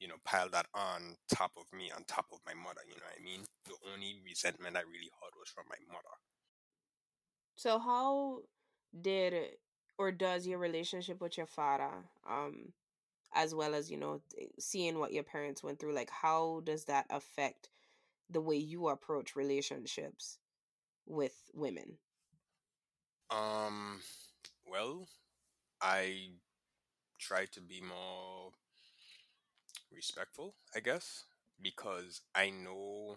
you know pile that on top of me on top of my mother. You know what I mean? The only resentment I really had was from my mother.
So how did or does your relationship with your father um as well as you know seeing what your parents went through like how does that affect the way you approach relationships with women?
Um, well, I try to be more respectful, I guess, because I know,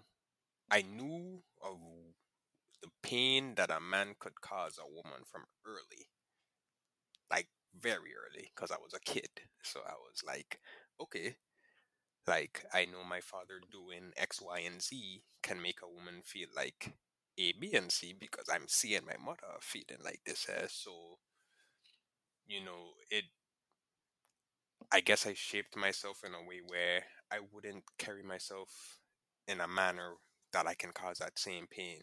I knew of the pain that a man could cause a woman from early, like very early, because I was a kid. So I was like, okay, like I know my father doing X, Y, and Z can make a woman feel like a, B, and C because I'm seeing my mother feeling like this here. So, you know, it. I guess I shaped myself in a way where I wouldn't carry myself in a manner that I can cause that same pain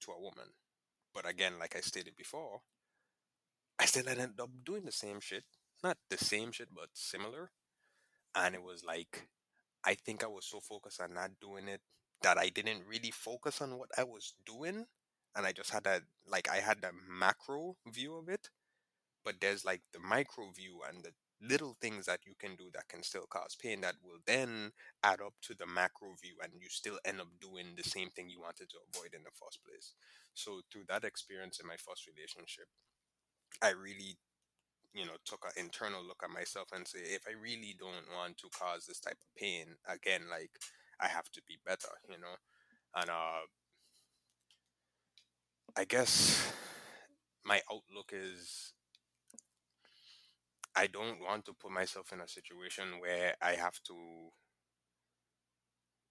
to a woman. But again, like I stated before, I still ended up doing the same shit. Not the same shit, but similar. And it was like, I think I was so focused on not doing it that I didn't really focus on what I was doing and I just had that like I had the macro view of it but there's like the micro view and the little things that you can do that can still cause pain that will then add up to the macro view and you still end up doing the same thing you wanted to avoid in the first place. So through that experience in my first relationship I really you know took an internal look at myself and say if I really don't want to cause this type of pain again like I have to be better, you know. And uh, I guess my outlook is I don't want to put myself in a situation where I have to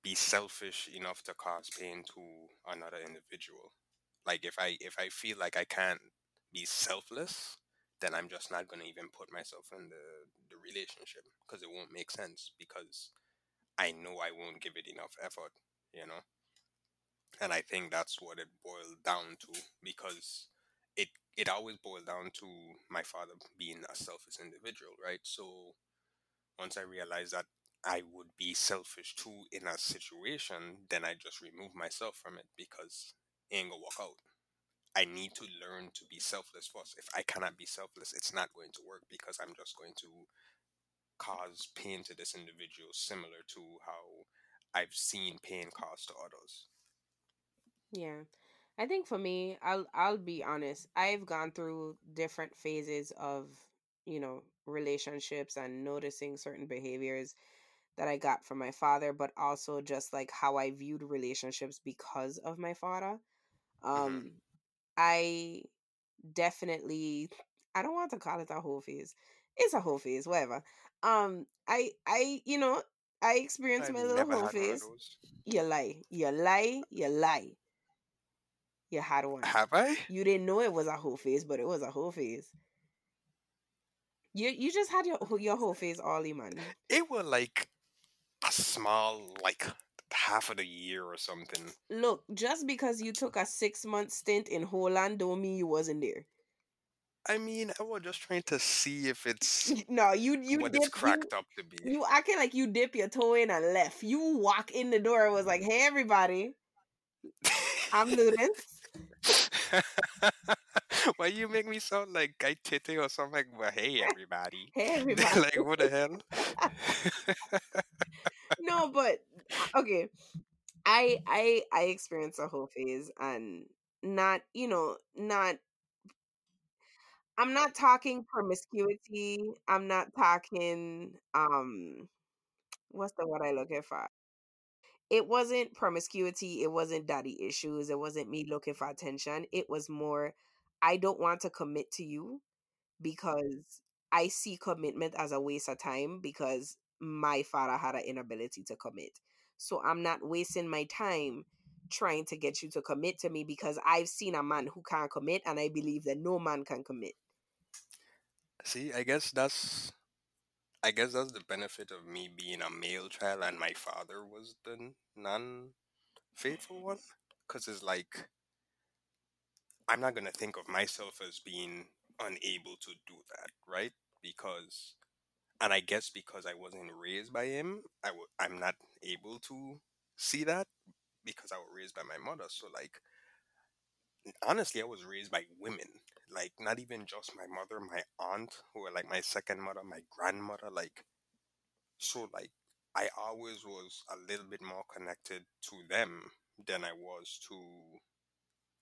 be selfish enough to cause pain to another individual. Like if I if I feel like I can't be selfless, then I'm just not gonna even put myself in the the relationship because it won't make sense because I know I won't give it enough effort, you know? And I think that's what it boiled down to because it it always boiled down to my father being a selfish individual, right? So once I realized that I would be selfish too in a situation, then I just remove myself from it because it ain't gonna work out. I need to learn to be selfless first. If I cannot be selfless, it's not going to work because I'm just going to cause pain to this individual similar to how I've seen pain caused to others.
Yeah. I think for me, I'll I'll be honest. I've gone through different phases of, you know, relationships and noticing certain behaviors that I got from my father, but also just like how I viewed relationships because of my father.
Mm-hmm.
Um, I definitely I don't want to call it a whole phase. It's a whole phase, whatever. Um, I I you know I experienced
I've
my little whole
had one of
phase.
those.
You lie, you lie, you lie. You had one.
Have I?
You didn't know it was a whole phase, but it was a whole phase. You you just had your your whole phase all man.
It was like a small, like half of the year or something.
Look, just because you took a six month stint in Holland don't mean you wasn't there.
I mean, I was just trying to see if it's
No, you you
what
dip,
it's cracked
you,
up to be.
you acting like you dip your toe in and left. You walk in the door and was like, "Hey, everybody, I'm Ludence."
Why you make me sound like Guy Tete or something? Like, well, hey everybody.
Hey, everybody.
like what the hell?
no, but uh, okay. I I I experienced a whole phase and not, you know, not I'm not talking promiscuity. I'm not talking um what's the word I looking for? It wasn't promiscuity, it wasn't daddy issues, it wasn't me looking for attention. It was more I don't want to commit to you because I see commitment as a waste of time because my father had an inability to commit. So I'm not wasting my time trying to get you to commit to me because I've seen a man who can't commit and I believe that no man can commit.
See, I guess that's I guess that's the benefit of me being a male child and my father was the non-faithful one. Mm. Cause it's like I'm not gonna think of myself as being unable to do that, right? Because, and I guess because I wasn't raised by him, I w- I'm not able to see that because I was raised by my mother. So like, honestly, I was raised by women. Like, not even just my mother, my aunt, who were like my second mother, my grandmother. Like, so like, I always was a little bit more connected to them than I was to,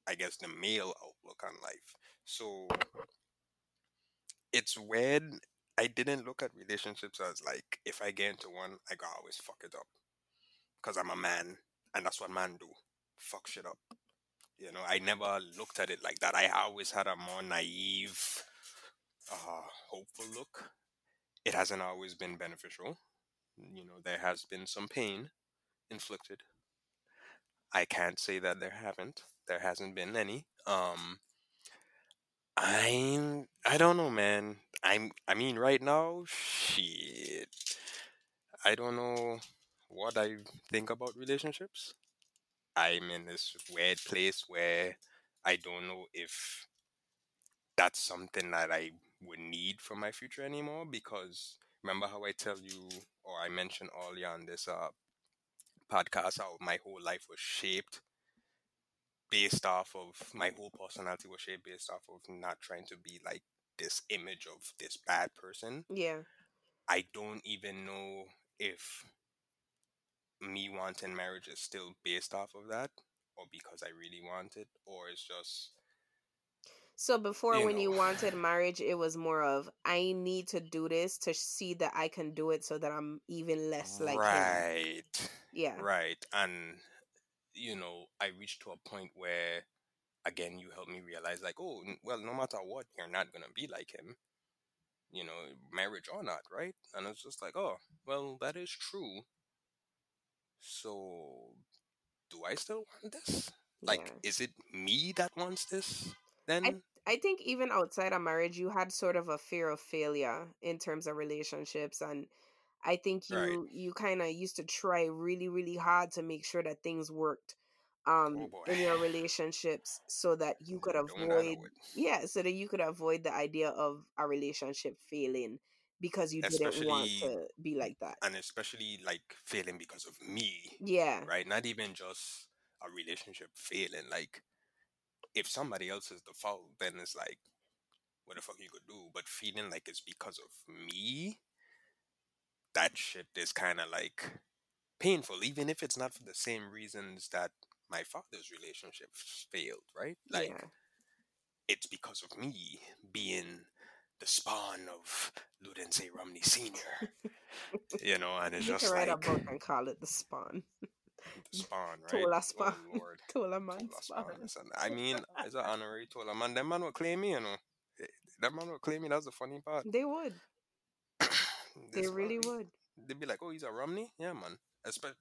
I guess, the male outlook on life. So it's weird. I didn't look at relationships as like if I get into one, I gotta always fuck it up because I'm a man, and that's what man do, fuck shit up. You know, I never looked at it like that. I always had a more naive, uh, hopeful look. It hasn't always been beneficial. You know, there has been some pain inflicted. I can't say that there haven't. There hasn't been any. Um, I'm I don't know, man. I'm I mean right now, shit. I don't know what I think about relationships. I'm in this weird place where I don't know if that's something that I would need for my future anymore because remember how I tell you or I mentioned earlier on this uh podcast how my whole life was shaped based off of my whole personality was shaped based off of not trying to be like this image of this bad person.
Yeah.
I don't even know if me wanting marriage is still based off of that or because I really want it or it's just
So before
You
when you wanted marriage, it was more of I need to do this to see that I can do it so that I'm even less like him.
right.
Yeah.
Right. And you know, I reached to a point where again you helped me realize like, oh well no matter what, you're not gonna be like him. You know, marriage or not, right? And it's just like, oh, well that is true. So do I still want this? Like,
yeah.
is it me that wants this? Then
I think even outside of marriage, you had sort of a fear of failure in terms of relationships, and I think
Right.
you you kind of used to try really really hard to make sure that things worked
oh
um
boy,
in your relationships so that you could
I
avoid yeah so that you could avoid the idea of a relationship failing because you didn't want to be like that
and especially like failing because of me,
yeah
right? Not even just a relationship failing. Like if somebody else is the fault, then it's like, what the fuck you could do? But feeling like it's because of me, that shit is kind of like painful, even if it's not for the same reasons that my father's relationship failed, right? Like
yeah
it's because of me being the spawn of Ludence Romney Senior. you know, and it's
you
just
can write
like
a book and call it the spawn.
the spawn, right?
Tola spawn.
Oh Lord.
Tola man
Tola
spawn.
spawn. I mean, as an honorary Tola man, them man will claim me, you know. Eh, That man will claim me. That's the funny part.
They would. They really would.
They'd be like, "Oh, he's a Romney, yeah, man." Espe-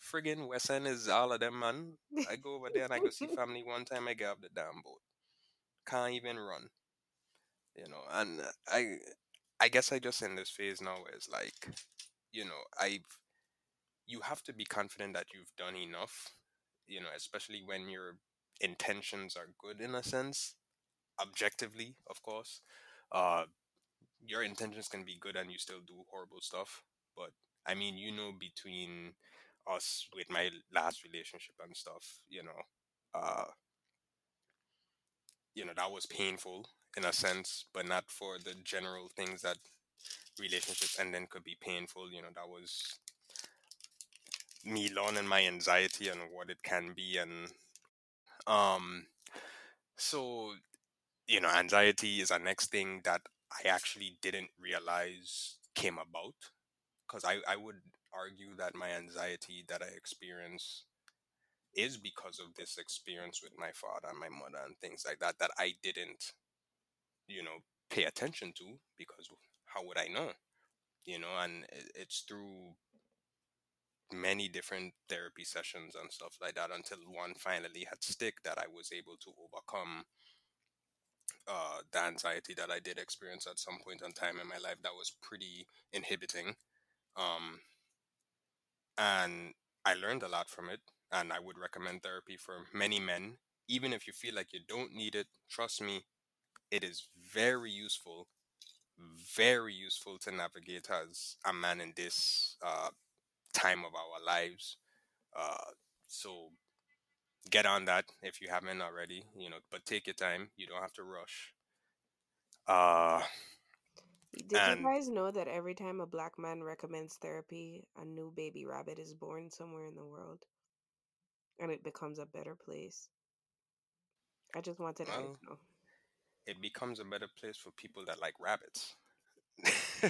friggin' West End is all of them, man. I go over there and I go see family one time. I get up the damn boat. Can't even run, you know. And I, I guess I just in this phase now is like, you know, I've, you have to be confident that you've done enough, you know, especially when your intentions are good in a sense, objectively, of course. Uh, your intentions can be good and you still do horrible stuff. But I mean, you know, between us with my last relationship and stuff, you know, uh, you know, that was painful in a sense, but not for the general things that relationships ending could be painful. You know, that was me learning my anxiety and what it can be, and um, so you know, anxiety is a next thing that I actually didn't realize came about because I, I would argue that my anxiety that I experience is because of this experience with my father and my mother and things like that that I didn't, you know, pay attention to because how would I know? You know, and it's through many different therapy sessions and stuff like that until one finally had stick that I was able to overcome uh, the anxiety that I did experience at some point in time in my life that was pretty inhibiting. Um, and I learned a lot from it. And I would recommend therapy for many men. Even if you feel like you don't need it, trust me, it is very useful, very useful to navigate as a man in this uh, time of our lives. Uh, so get on that if you haven't already, you know, but take your time. You don't have to rush. Uh,
Did
And-
you guys know that every time a black man recommends therapy, a new baby rabbit is born somewhere in the world? And it becomes a better place. I just wanted to
Well,
know.
It becomes a better place for people that like rabbits.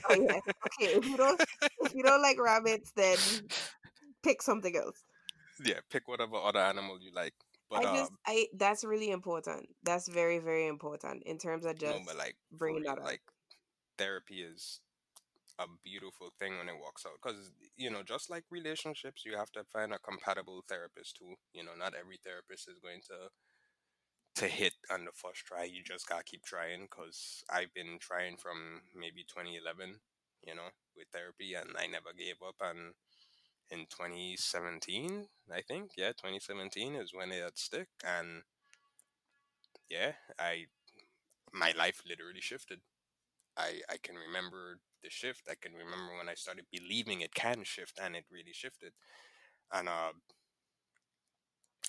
Oh yeah. Okay, if you don't if you don't like rabbits, then pick something else.
yeah, pick whatever other animal you like. But
I just
um,
I that's really important. That's very, very important in terms of
no,
just
but like
bringing that up.
like therapy is a beautiful thing when it works out because you know just like relationships you have to find a compatible therapist too you know not every therapist is going to to hit on the first try you just gotta keep trying because i've been trying from maybe 2011 you know with therapy and i never gave up and in 2017 i think yeah 2017 is when it had stick and yeah i my life literally shifted I, I can remember the shift. I can remember when I started believing it can shift, and it really shifted. And uh,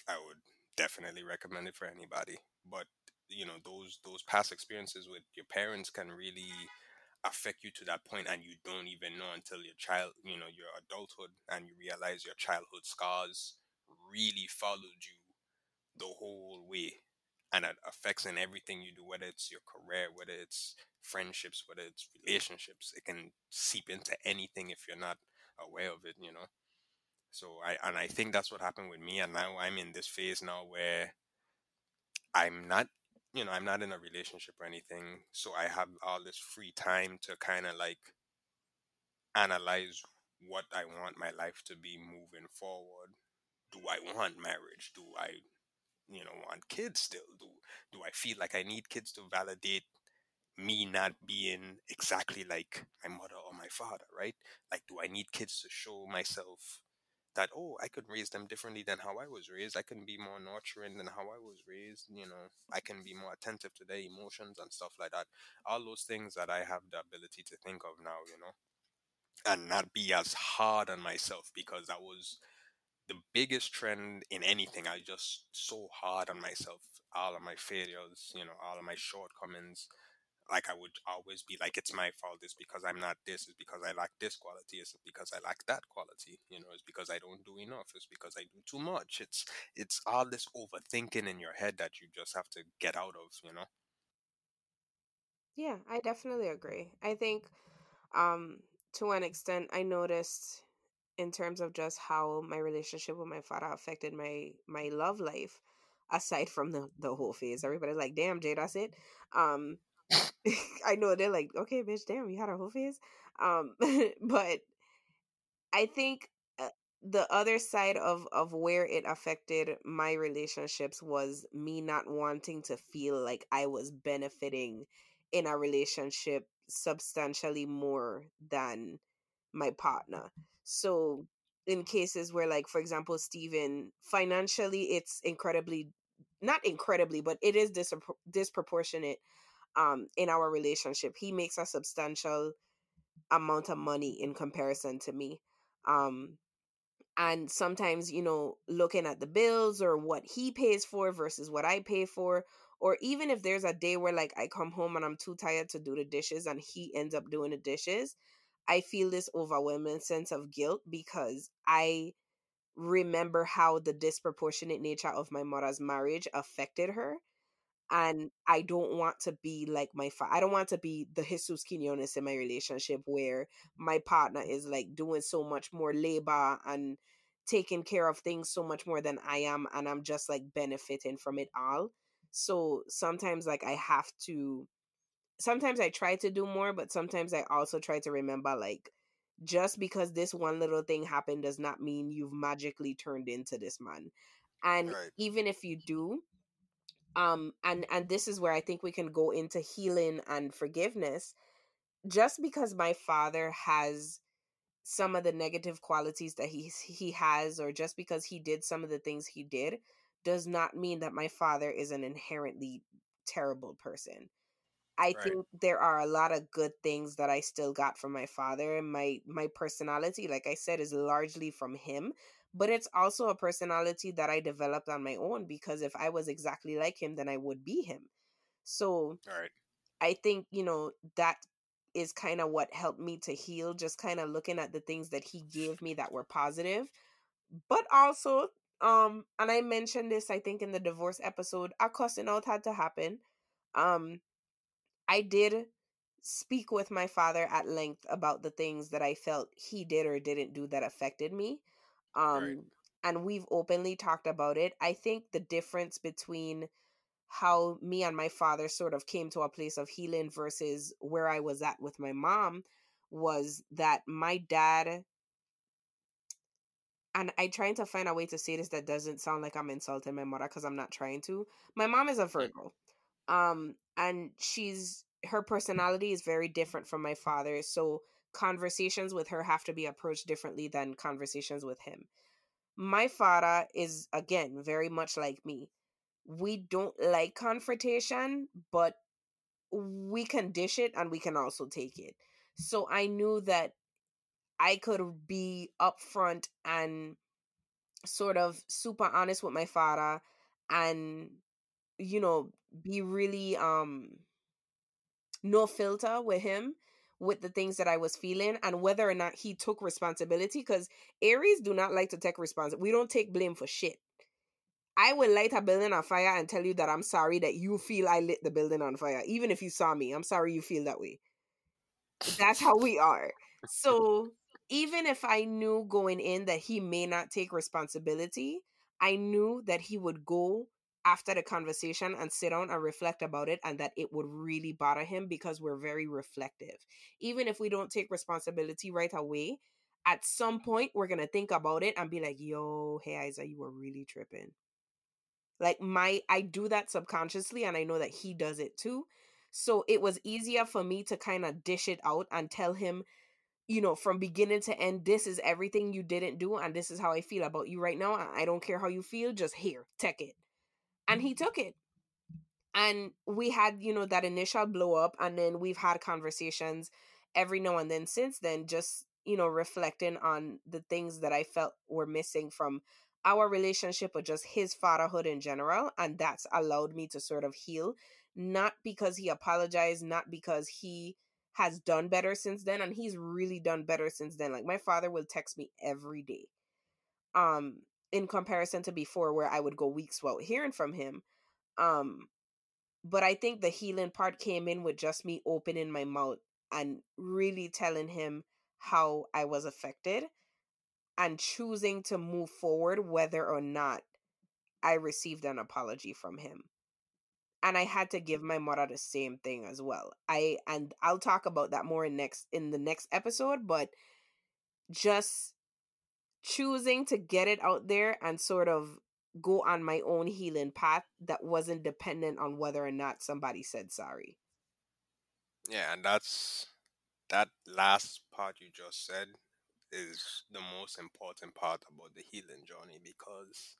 I would definitely recommend it for anybody. But you know, those those past experiences with your parents can really affect you to that point, and you don't even know until your child, you know, your adulthood, and you realize your childhood scars really followed you the whole way and it affects in everything you do, whether it's your career, whether it's friendships, whether it's relationships. It can seep into anything if you're not aware of it, you know. So I and I think that's what happened with me, and now I'm in this phase now where I'm not, you know, I'm not in a relationship or anything, so I have all this free time to kind of like analyze what I want my life to be moving forward. Do I want marriage? Do I you know want kids still do do i feel like i need kids to validate me not being exactly like my mother or my father right like do i need kids to show myself that oh i could raise them differently than how i was raised i can be more nurturing than how i was raised you know i can be more attentive to their emotions and stuff like that all those things that i have the ability to think of now you know and not be as hard on myself because that was the biggest trend in anything. I just so hard on myself, all of my failures, you know, all of my shortcomings. Like I would always be like, it's my fault. It's because I'm not this. It's because I lack this quality. It's because I lack that quality. You know, it's because I don't do enough. It's because I do too much. It's it's all this overthinking in your head that you just have to get out of. You know.
Yeah, I definitely agree. I think um to an extent I noticed in terms of just how my relationship with my father affected my my love life aside from the the whole phase. Everybody's like, "Damn, Jay, that's it." Um I know they're like, "Okay, bitch, damn, you had a whole phase." Um but I think uh, the other side of of where it affected my relationships was me not wanting to feel like I was benefiting in a relationship substantially more than my partner. So in cases where like for example Steven financially it's incredibly not incredibly but it is dispro- disproportionate um in our relationship. He makes a substantial amount of money in comparison to me. Um and sometimes you know looking at the bills or what he pays for versus what i pay for or even if there's a day where like i come home and i'm too tired to do the dishes and he ends up doing the dishes i feel this overwhelming sense of guilt because i remember how the disproportionate nature of my mother's marriage affected her and I don't want to be like my fa- I don't want to be the Jesus Quinones in my relationship where my partner is like doing so much more labor and taking care of things so much more than I am and I'm just like benefiting from it all. So sometimes like I have to sometimes I try to do more but sometimes I also try to remember like just because this one little thing happened does not mean you've magically turned into this man. And
Right.
even if you do, um and and this is where i think we can go into healing and forgiveness just because my father has some of the negative qualities that he he has or just because he did some of the things he did does not mean that my father is an inherently terrible person I
Right.
think there are a lot of good things that I still got from my father and my my personality like I said is largely from him but it's also a personality that I developed on my own because if I was exactly like him then I would be him. So
right.
I think, you know, that is kind of what helped me to heal just kind of looking at the things that he gave me that were positive but also um and I mentioned this I think in the divorce episode a cussing out had to happen. Um I did speak with my father at length about the things that I felt he did or didn't do that affected me.
Right.
Um, and we've openly talked about it. I think the difference between how me and my father sort of came to a place of healing versus where I was at with my mom was that my dad and I trying to find a way to say this that doesn't sound like I'm insulting my mother because I'm not trying to. My mom is a. Virgo. Um and she's her personality is very different from my father. So conversations with her have to be approached differently than conversations with him. My father is again very much like me. We don't like confrontation, but we can dish it and we can also take it. So I knew that I could be upfront and sort of super honest with my father and you know be really um no filter with him with the things that I was feeling and whether or not he took responsibility because Aries do not like to take responsibility. We don't take blame for shit. I will light a building on fire and tell you that I'm sorry that you feel I lit the building on fire. Even if you saw me, I'm sorry you feel that way. That's how we are. So even if I knew going in that he may not take responsibility, I knew that he would go after the conversation and sit down and reflect about it and that it would really bother him because we're very reflective. Even if we don't take responsibility right away, at some point we're gonna think about it and be like, yo, hey Isa, you were really tripping. Like my I do that subconsciously and I know that he does it too. So it was easier for me to kind of dish it out and tell him, you know, from beginning to end, this is everything you didn't do and this is how I feel about you right now. I don't care how you feel, just here, take it. And he took it. And we had, you know, that initial blow up and then we've had conversations every now and then since then just, you know, reflecting on the things that I felt were missing from our relationship or just his fatherhood in general and that's allowed me to sort of heal not because he apologized not because he has done better since then and he's really done better since then like my father will text me every day um in comparison to before where i would go weeks without hearing from him um but I think the healing part came in with just me opening my mouth and really telling him how I was affected and choosing to move forward whether or not I received an apology from him. And I had to give my mother the same thing as well. I and I'll talk about that more in next in the next episode, but just choosing to get it out there and sort of go on my own healing path that wasn't dependent on whether or not somebody said sorry.
Yeah, and that's that last part you just said is the most important part about the healing journey because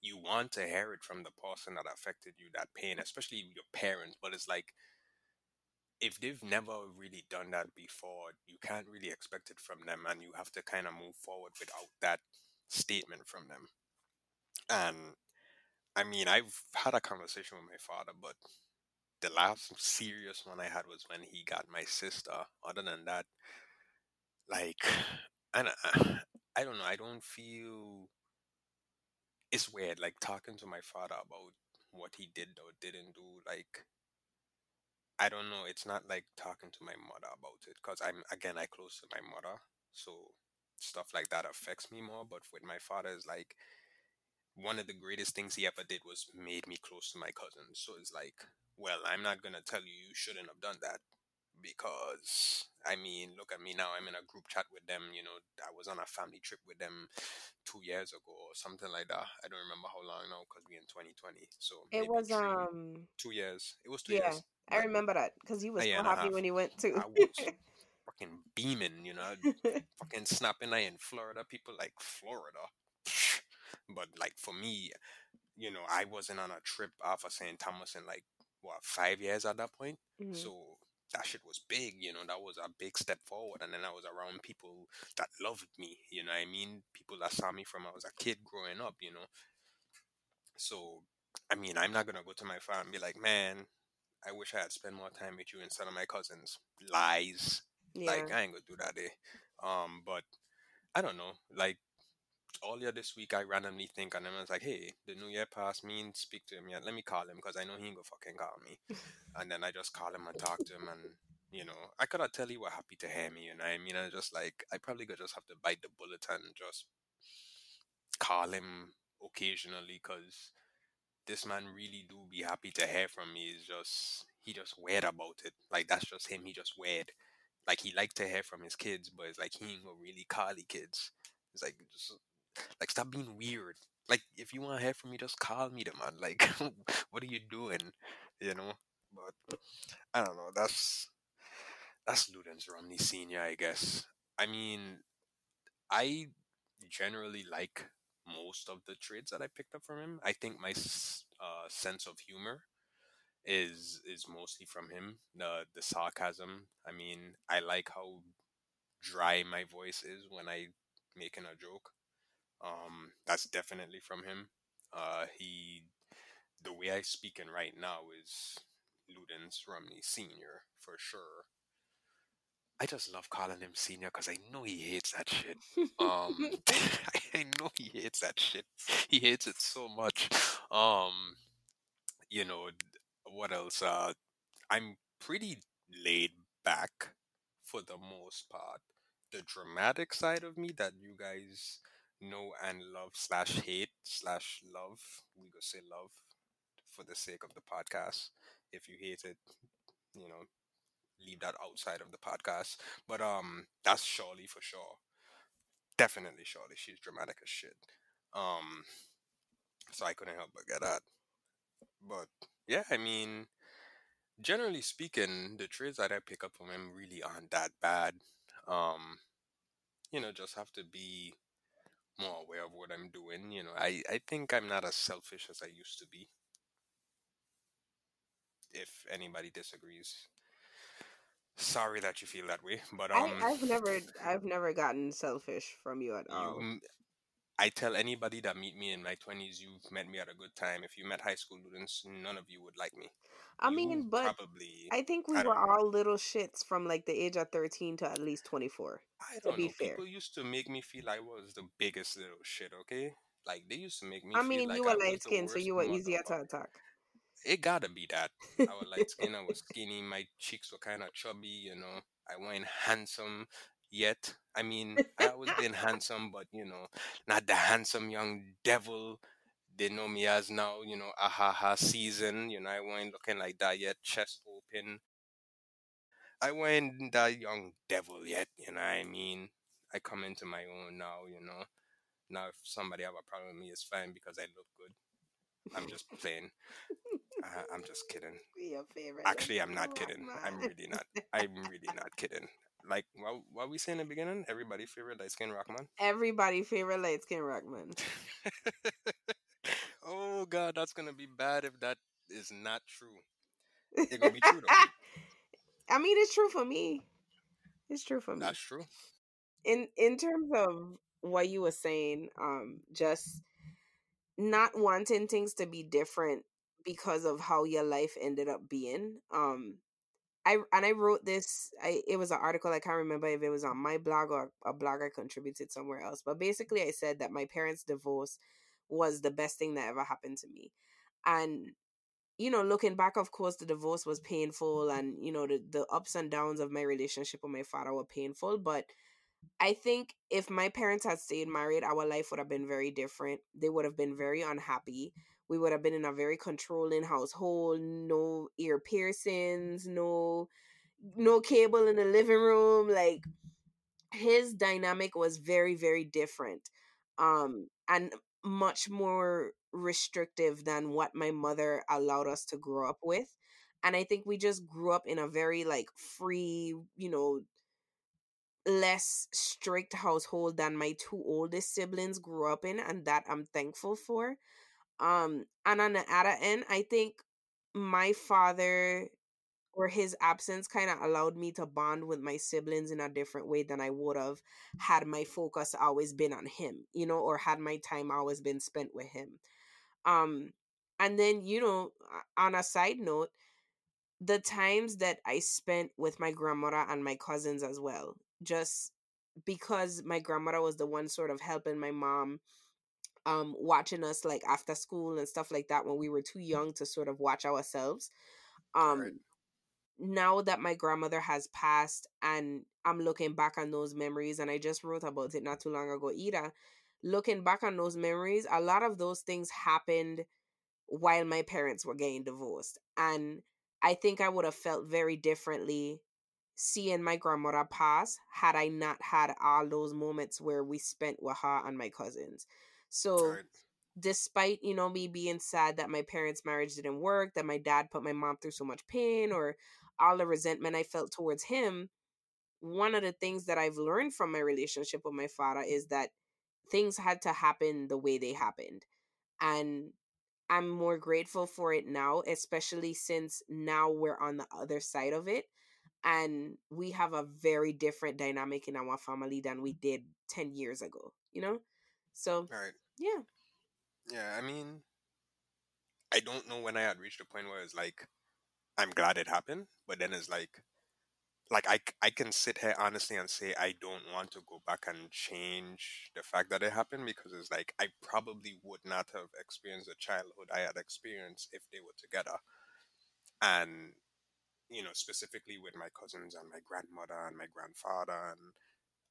you want to hear it from the person that affected you that pain especially your parents but it's like if they've never really done that before you can't really expect it from them and you have to kind of move forward without that statement from them. And i mean i've had a conversation with my father but the last serious one i had was when he got my sister. Other than that like and uh, I, I don't know i don't feel it's weird like talking to my father about what he did or didn't do like i don't know it's not like talking to my mother about it because i'm again i close to my mother so stuff like that affects me more but with my father is like one of the greatest things he ever did was made me close to my cousins so it's like well i'm not gonna tell you you shouldn't have done that because I mean, look at me now. I'm in a group chat with them. You know, I was on a family trip with them two years ago or something like that. I don't remember how long now because we're in 2020. So
it was three, um
two years. It was two
yeah,
years.
I remember that because he was so happy when he went to.
I was fucking beaming, you know, fucking snapping. I in Florida, people like Florida, but like for me, you know, I wasn't on a trip off of St. Thomas in like what five years at that point. Mm-hmm. So that shit was big, you know, that was a big step forward. And then I was around people that loved me, you know I mean? People that saw me from I was a kid growing up, you know. So, I mean, I'm not gonna go to my father and be like, man, I wish I had spent more time with you instead of my cousins. Lies. Yeah. Like, I ain't gonna do that day. Um, but I don't know. Like, earlier this week, I randomly think, and I was like, hey, the new year passed, me and speak to him. Yeah, let me call him because I know he ain't gonna fucking call me. and then I just call him and talk to him, and you know, I could have tell you were happy to hear me, you know I mean? I just like, I probably could just have to bite the bullet and just call him occasionally because this man really do be happy to hear from me. Is just, he just weird about it. Like, that's just him. He just weird. Like, he like to hear from his kids, but it's like he ain't gonna really call the kids. It's like, just like, stop being weird. Like, if you want to hear from me, just call me, the man. Like, what are you doing? You know. But I don't know. That's that's Ludence Romney Senior, I guess. I mean, I generally like most of the traits that I picked up from him. I think my uh, sense of humor is is mostly from him. The the sarcasm. I mean, I like how dry my voice is when I making a joke. Um, that's definitely from him. Uh, he, the way I speak in right now is Ludence Romney Senior for sure. I just love calling him Senior because I know he hates that shit. Um, I know he hates that shit. He hates it so much. Um, you know what else? Uh, I'm pretty laid back for the most part. The dramatic side of me that you guys know and love slash hate slash love. We go say love for the sake of the podcast. If you hate it, you know, leave that outside of the podcast. But um, that's Shirley for sure. Definitely Shirley. She's dramatic as shit. Um, so I couldn't help but get that. But yeah, I mean, generally speaking, the traits that I pick up from him really aren't that bad. Um, you know, just have to be more aware of what I'm doing. You know, I, I think I'm not as selfish as I used to be. If anybody disagrees, sorry that you feel that way. But um,
I, have never I've never gotten selfish from you at all. You,
I tell anybody that meet me in my twenties, you've met me at a good time. If you met high school students, none of you would like me.
I you mean, but probably, I think we I were all little shits from like the age of thirteen to at least twenty four.
I don't to know. Fair. People used to make me feel I was the biggest little shit. Okay, like they used to make me.
Feel like I mean, you were light skinned, so you were easier to attack.
It gotta be that. I was light skin, I was skinny, my cheeks were kind of chubby, you know. I wasn't handsome yet. I mean, I always been handsome, but you know, not the handsome young devil they know me as now, you know, ahaha season. You know, I wasn't looking like that yet, chest open. I wasn't that young devil yet, you know what I mean? I come into my own now, you know. Now if somebody have a problem with me, it's fine because I look good. I'm just playing. Uh, I'm just kidding.
Your favorite.
Actually, I'm not kidding. I'm really not. I'm really not kidding. Like what, what we say in the beginning, everybody favorite light skin rockman.
Everybody favorite light skin rockman.
oh god, that's gonna be bad if that is not true. It's gonna be true though.
I mean, it's true for me. It's true for me.
That's true.
In in terms of what you were saying, um, just not wanting things to be different because of how your life ended up being. Um, I and I wrote this. I it was an article. I can't remember if it was on my blog or a blog I contributed somewhere else. But basically, I said that my parents' divorce was the best thing that ever happened to me, and you know, looking back, of course, the divorce was painful, and you know, the the ups and downs of my relationship with my father were painful. But I think if my parents had stayed married, our life would have been very different. They would have been very unhappy. We would have been in a very controlling household. No ear piercings. No, no cable in the living room. Like his dynamic was very, very different. Um, and much more restrictive than what my mother allowed us to grow up with. And I think we just grew up in a very like free, you know, less strict household than my two oldest siblings grew up in and that I'm thankful for. Um and on the other end, I think my father or his absence kind of allowed me to bond with my siblings in a different way than I would have had my focus always been on him, you know, or had my time always been spent with him. Um, and then, you know, on a side note, the times that I spent with my grandmother and my cousins as well, just because my grandmother was the one sort of helping my mom um watching us like after school and stuff like that when we were too young to sort of watch ourselves um right. now that my grandmother has passed and i'm looking back on those memories and i just wrote about it not too long ago either looking back on those memories, a lot of those things happened while my parents were getting divorced. And I think I would have felt very differently seeing my grandmother pass had I not had all those moments where we spent with her and my cousins. So right. despite, you know, me being sad that my parents' marriage didn't work, that my dad put my mom through so much pain or all the resentment I felt towards him, one of the things that I've learned from my relationship with my father is that things had to happen the way they happened. And I'm more grateful for it now, especially since now we're on the other side of it. And we have a very different dynamic in our family than we did 10 years ago, you know? So,
right.
yeah.
Yeah, I mean, I don't know when I had reached a point where it's like, I'm glad it happened, but then it's like, like I, I can sit here honestly and say I don't want to go back and change the fact that it happened because it's like I probably would not have experienced the childhood I had experienced if they were together. And you know, specifically with my cousins and my grandmother and my grandfather and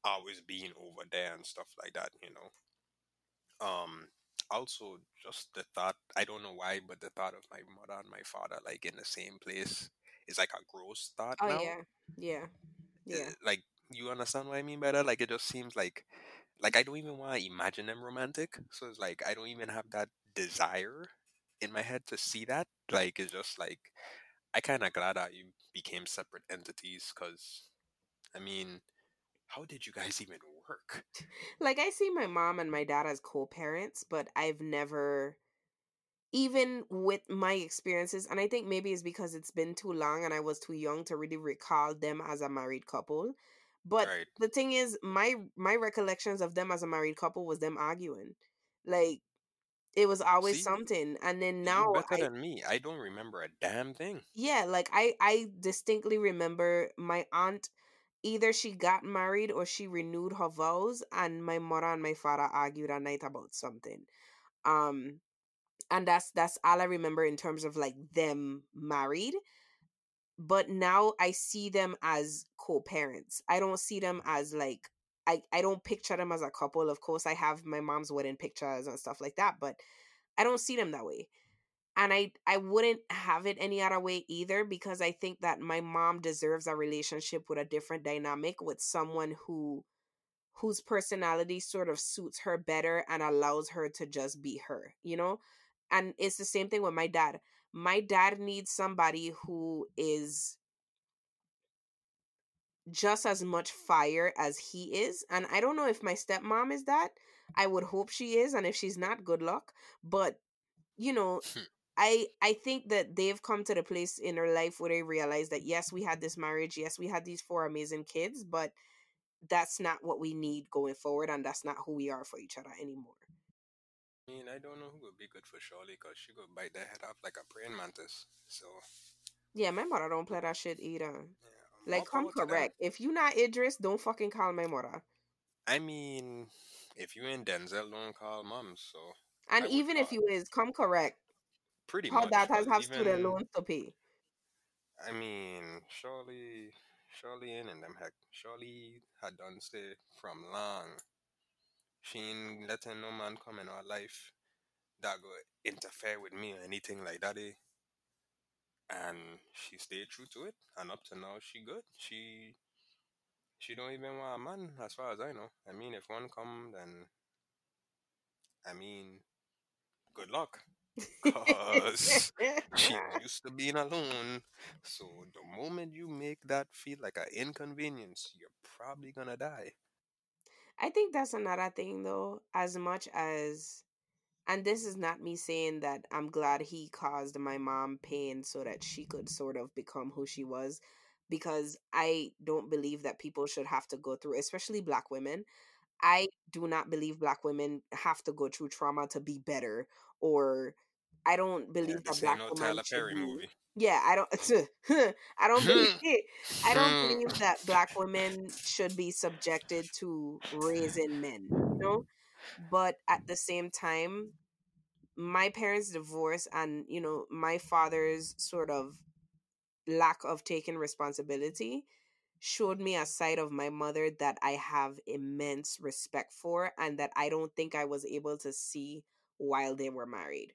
always being over there and stuff like that, you know. Um also just the thought I don't know why, but the thought of my mother and my father like in the same place is like a gross thought
oh
now.
yeah yeah yeah
Uh, Like you understand what I mean by that? Like it just seems like like I don't even want to imagine them romantic. So it's like I don't even have that desire in my head to see that. Like it's just like I kind of glad that you became separate entities because I mean, how did you guys even work?
like i see my mom and my dad as co-parents but i've never even with my experiences and i think maybe it's because it's been too long and i was too young to really recall them as a married couple but
Right.
the thing is my my recollections of them as a married couple was them arguing like it was always
See,
something and then now
better
i
than me. I don't remember a damn thing.
yeah like i i distinctly remember my aunt either she got married or she renewed her vows and my mother and my father argued at night about something um and that's that's all I remember in terms of like them married. But now I see them as co-parents. I don't see them as like I, I don't picture them as a couple. Of course, I have my mom's wedding pictures and stuff like that, but I don't see them that way. And I I wouldn't have it any other way either because I think that my mom deserves a relationship with a different dynamic with someone who whose personality sort of suits her better and allows her to just be her, you know? And it's the same thing with my dad. My dad needs somebody who is just as much fire as he is. And I don't know if my stepmom is that. I would hope she is. And if she's not, good luck. But, you know, hmm. I I think that they've come to the place in their life where they realize that yes, we had this marriage, yes, we had these four amazing kids, but that's not what we need going forward, and that's not who we are for each other anymore.
I mean, I don't know who would be good for Shirley because she could bite their head off like a praying mantis. So.
Yeah, my mother don't play that shit either. Yeah, like, come correct. If you not Idris, don't fucking call my mother.
I mean, if you in Denzel, don't call mom. So.
And I even if you is, come correct.
Pretty How much.
that has have even, student loans to pay.
I mean, surely, surely in and them heck, Shirley had done stay from long. She ain't letting no man come in our life that go interfere with me or anything like that. Eh? And she stayed true to it, and up to now she good. She she don't even want a man, as far as I know. I mean, if one come, then I mean, good luck. Cause she's used to being alone. So the moment you make that feel like an inconvenience, you're probably gonna die.
I think that's another thing though, as much as and this is not me saying that I'm glad he caused my mom pain so that she could sort of become who she was because I don't believe that people should have to go through, especially black women. I do not believe black women have to go through trauma to be better or I don't believe that black no women Tyler Perry be, movie. Yeah, I don't. I don't believe it. I don't hmm. believe that black women should be subjected to raising men. You know, but at the same time, my parents' divorce and you know my father's sort of lack of taking responsibility showed me a side of my mother that I have immense respect for and that I don't think I was able to see while they were married.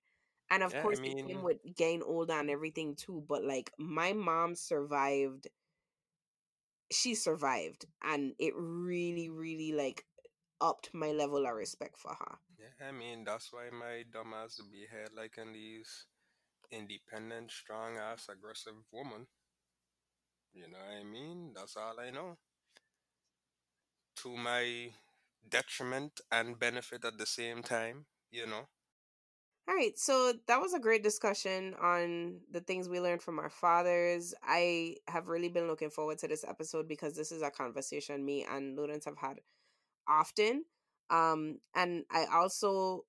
And of yeah, course, I mean, it came with getting older and everything too. But like, my mom survived. She survived, and it really, really like upped my level of respect for her.
Yeah, I mean that's why my dumbass to be here like in these independent, strong ass, aggressive woman. You know what I mean? That's all I know. To my detriment and benefit at the same time, you know.
All right, so that was a great discussion on the things we learned from our fathers. I have really been looking forward to this episode because this is a conversation me and Ludence have had often. Um, and I also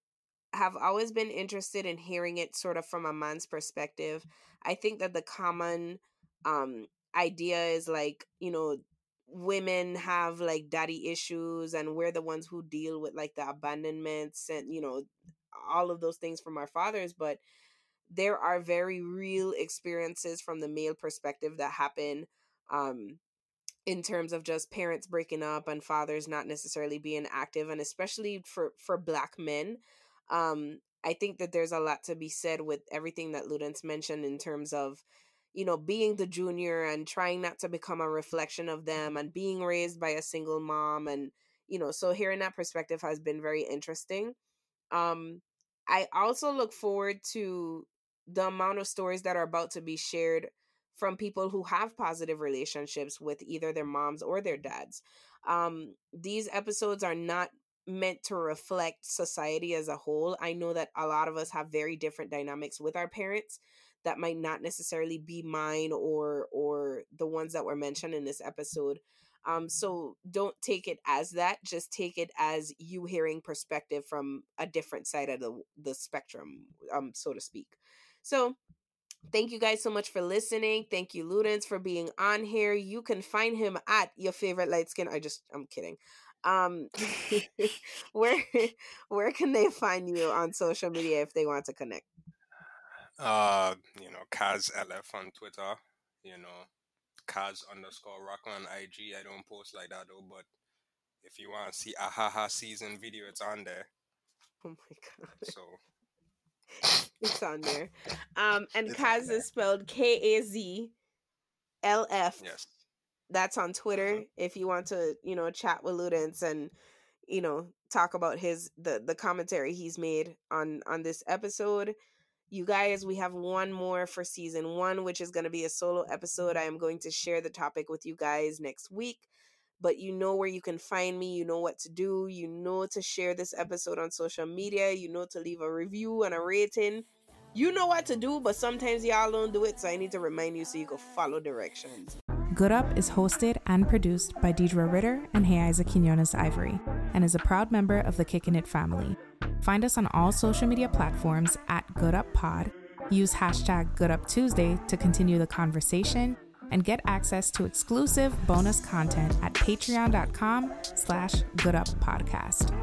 have always been interested in hearing it sort of from a man's perspective. I think that the common um idea is like, you know, women have like daddy issues and we're the ones who deal with like the abandonments and you know all of those things from our fathers, but there are very real experiences from the male perspective that happen um, in terms of just parents breaking up and fathers not necessarily being active, and especially for for black men. Um, I think that there's a lot to be said with everything that Ludence mentioned in terms of, you know, being the junior and trying not to become a reflection of them and being raised by a single mom. And, you know, so hearing that perspective has been very interesting. Um, I also look forward to the amount of stories that are about to be shared from people who have positive relationships with either their moms or their dads. Um, these episodes are not meant to reflect society as a whole. I know that a lot of us have very different dynamics with our parents that might not necessarily be mine or or the ones that were mentioned in this episode. Um, so don't take it as that. Just take it as you hearing perspective from a different side of the the spectrum, um, so to speak. So Thank you guys so much for listening. Thank you, Ludence, for being on here. You can find him at your favorite light skin. I just I'm kidding. Um where where can they find you on social media if they want to connect?
Uh, you know, Kaz LF on Twitter. You know, Kaz underscore rock on IG. I don't post like that though, but if you want to see a haha season video, it's on there.
Oh my god.
So
it's on there. Um, and
It's
Kaz is spelled K A Z L F.
yes,
That's on Twitter.
Mhm.
If you want to, you know, chat with Ludence and you know talk about his the the commentary he's made on on this episode. You guys, we have one more for season one, which is going to be a solo episode. Mm-hmm. I am going to share the topic with you guys next week. But you know where you can find me. You know what to do. You know to share this episode on social media. You know to leave a review and a rating. You know what to do, but sometimes y'all don't do it. So I need to remind you so you can follow directions.
Good Up is hosted and produced by Deidre Ritter and Hey Isaac Quinones Ivory and is a proud member of the Kickin' It family. Find us on all social media platforms at GoodUpPod. Use hashtag GoodUpTuesday to continue the conversation and get access to exclusive bonus content at patreon.com slash Good Up Podcast.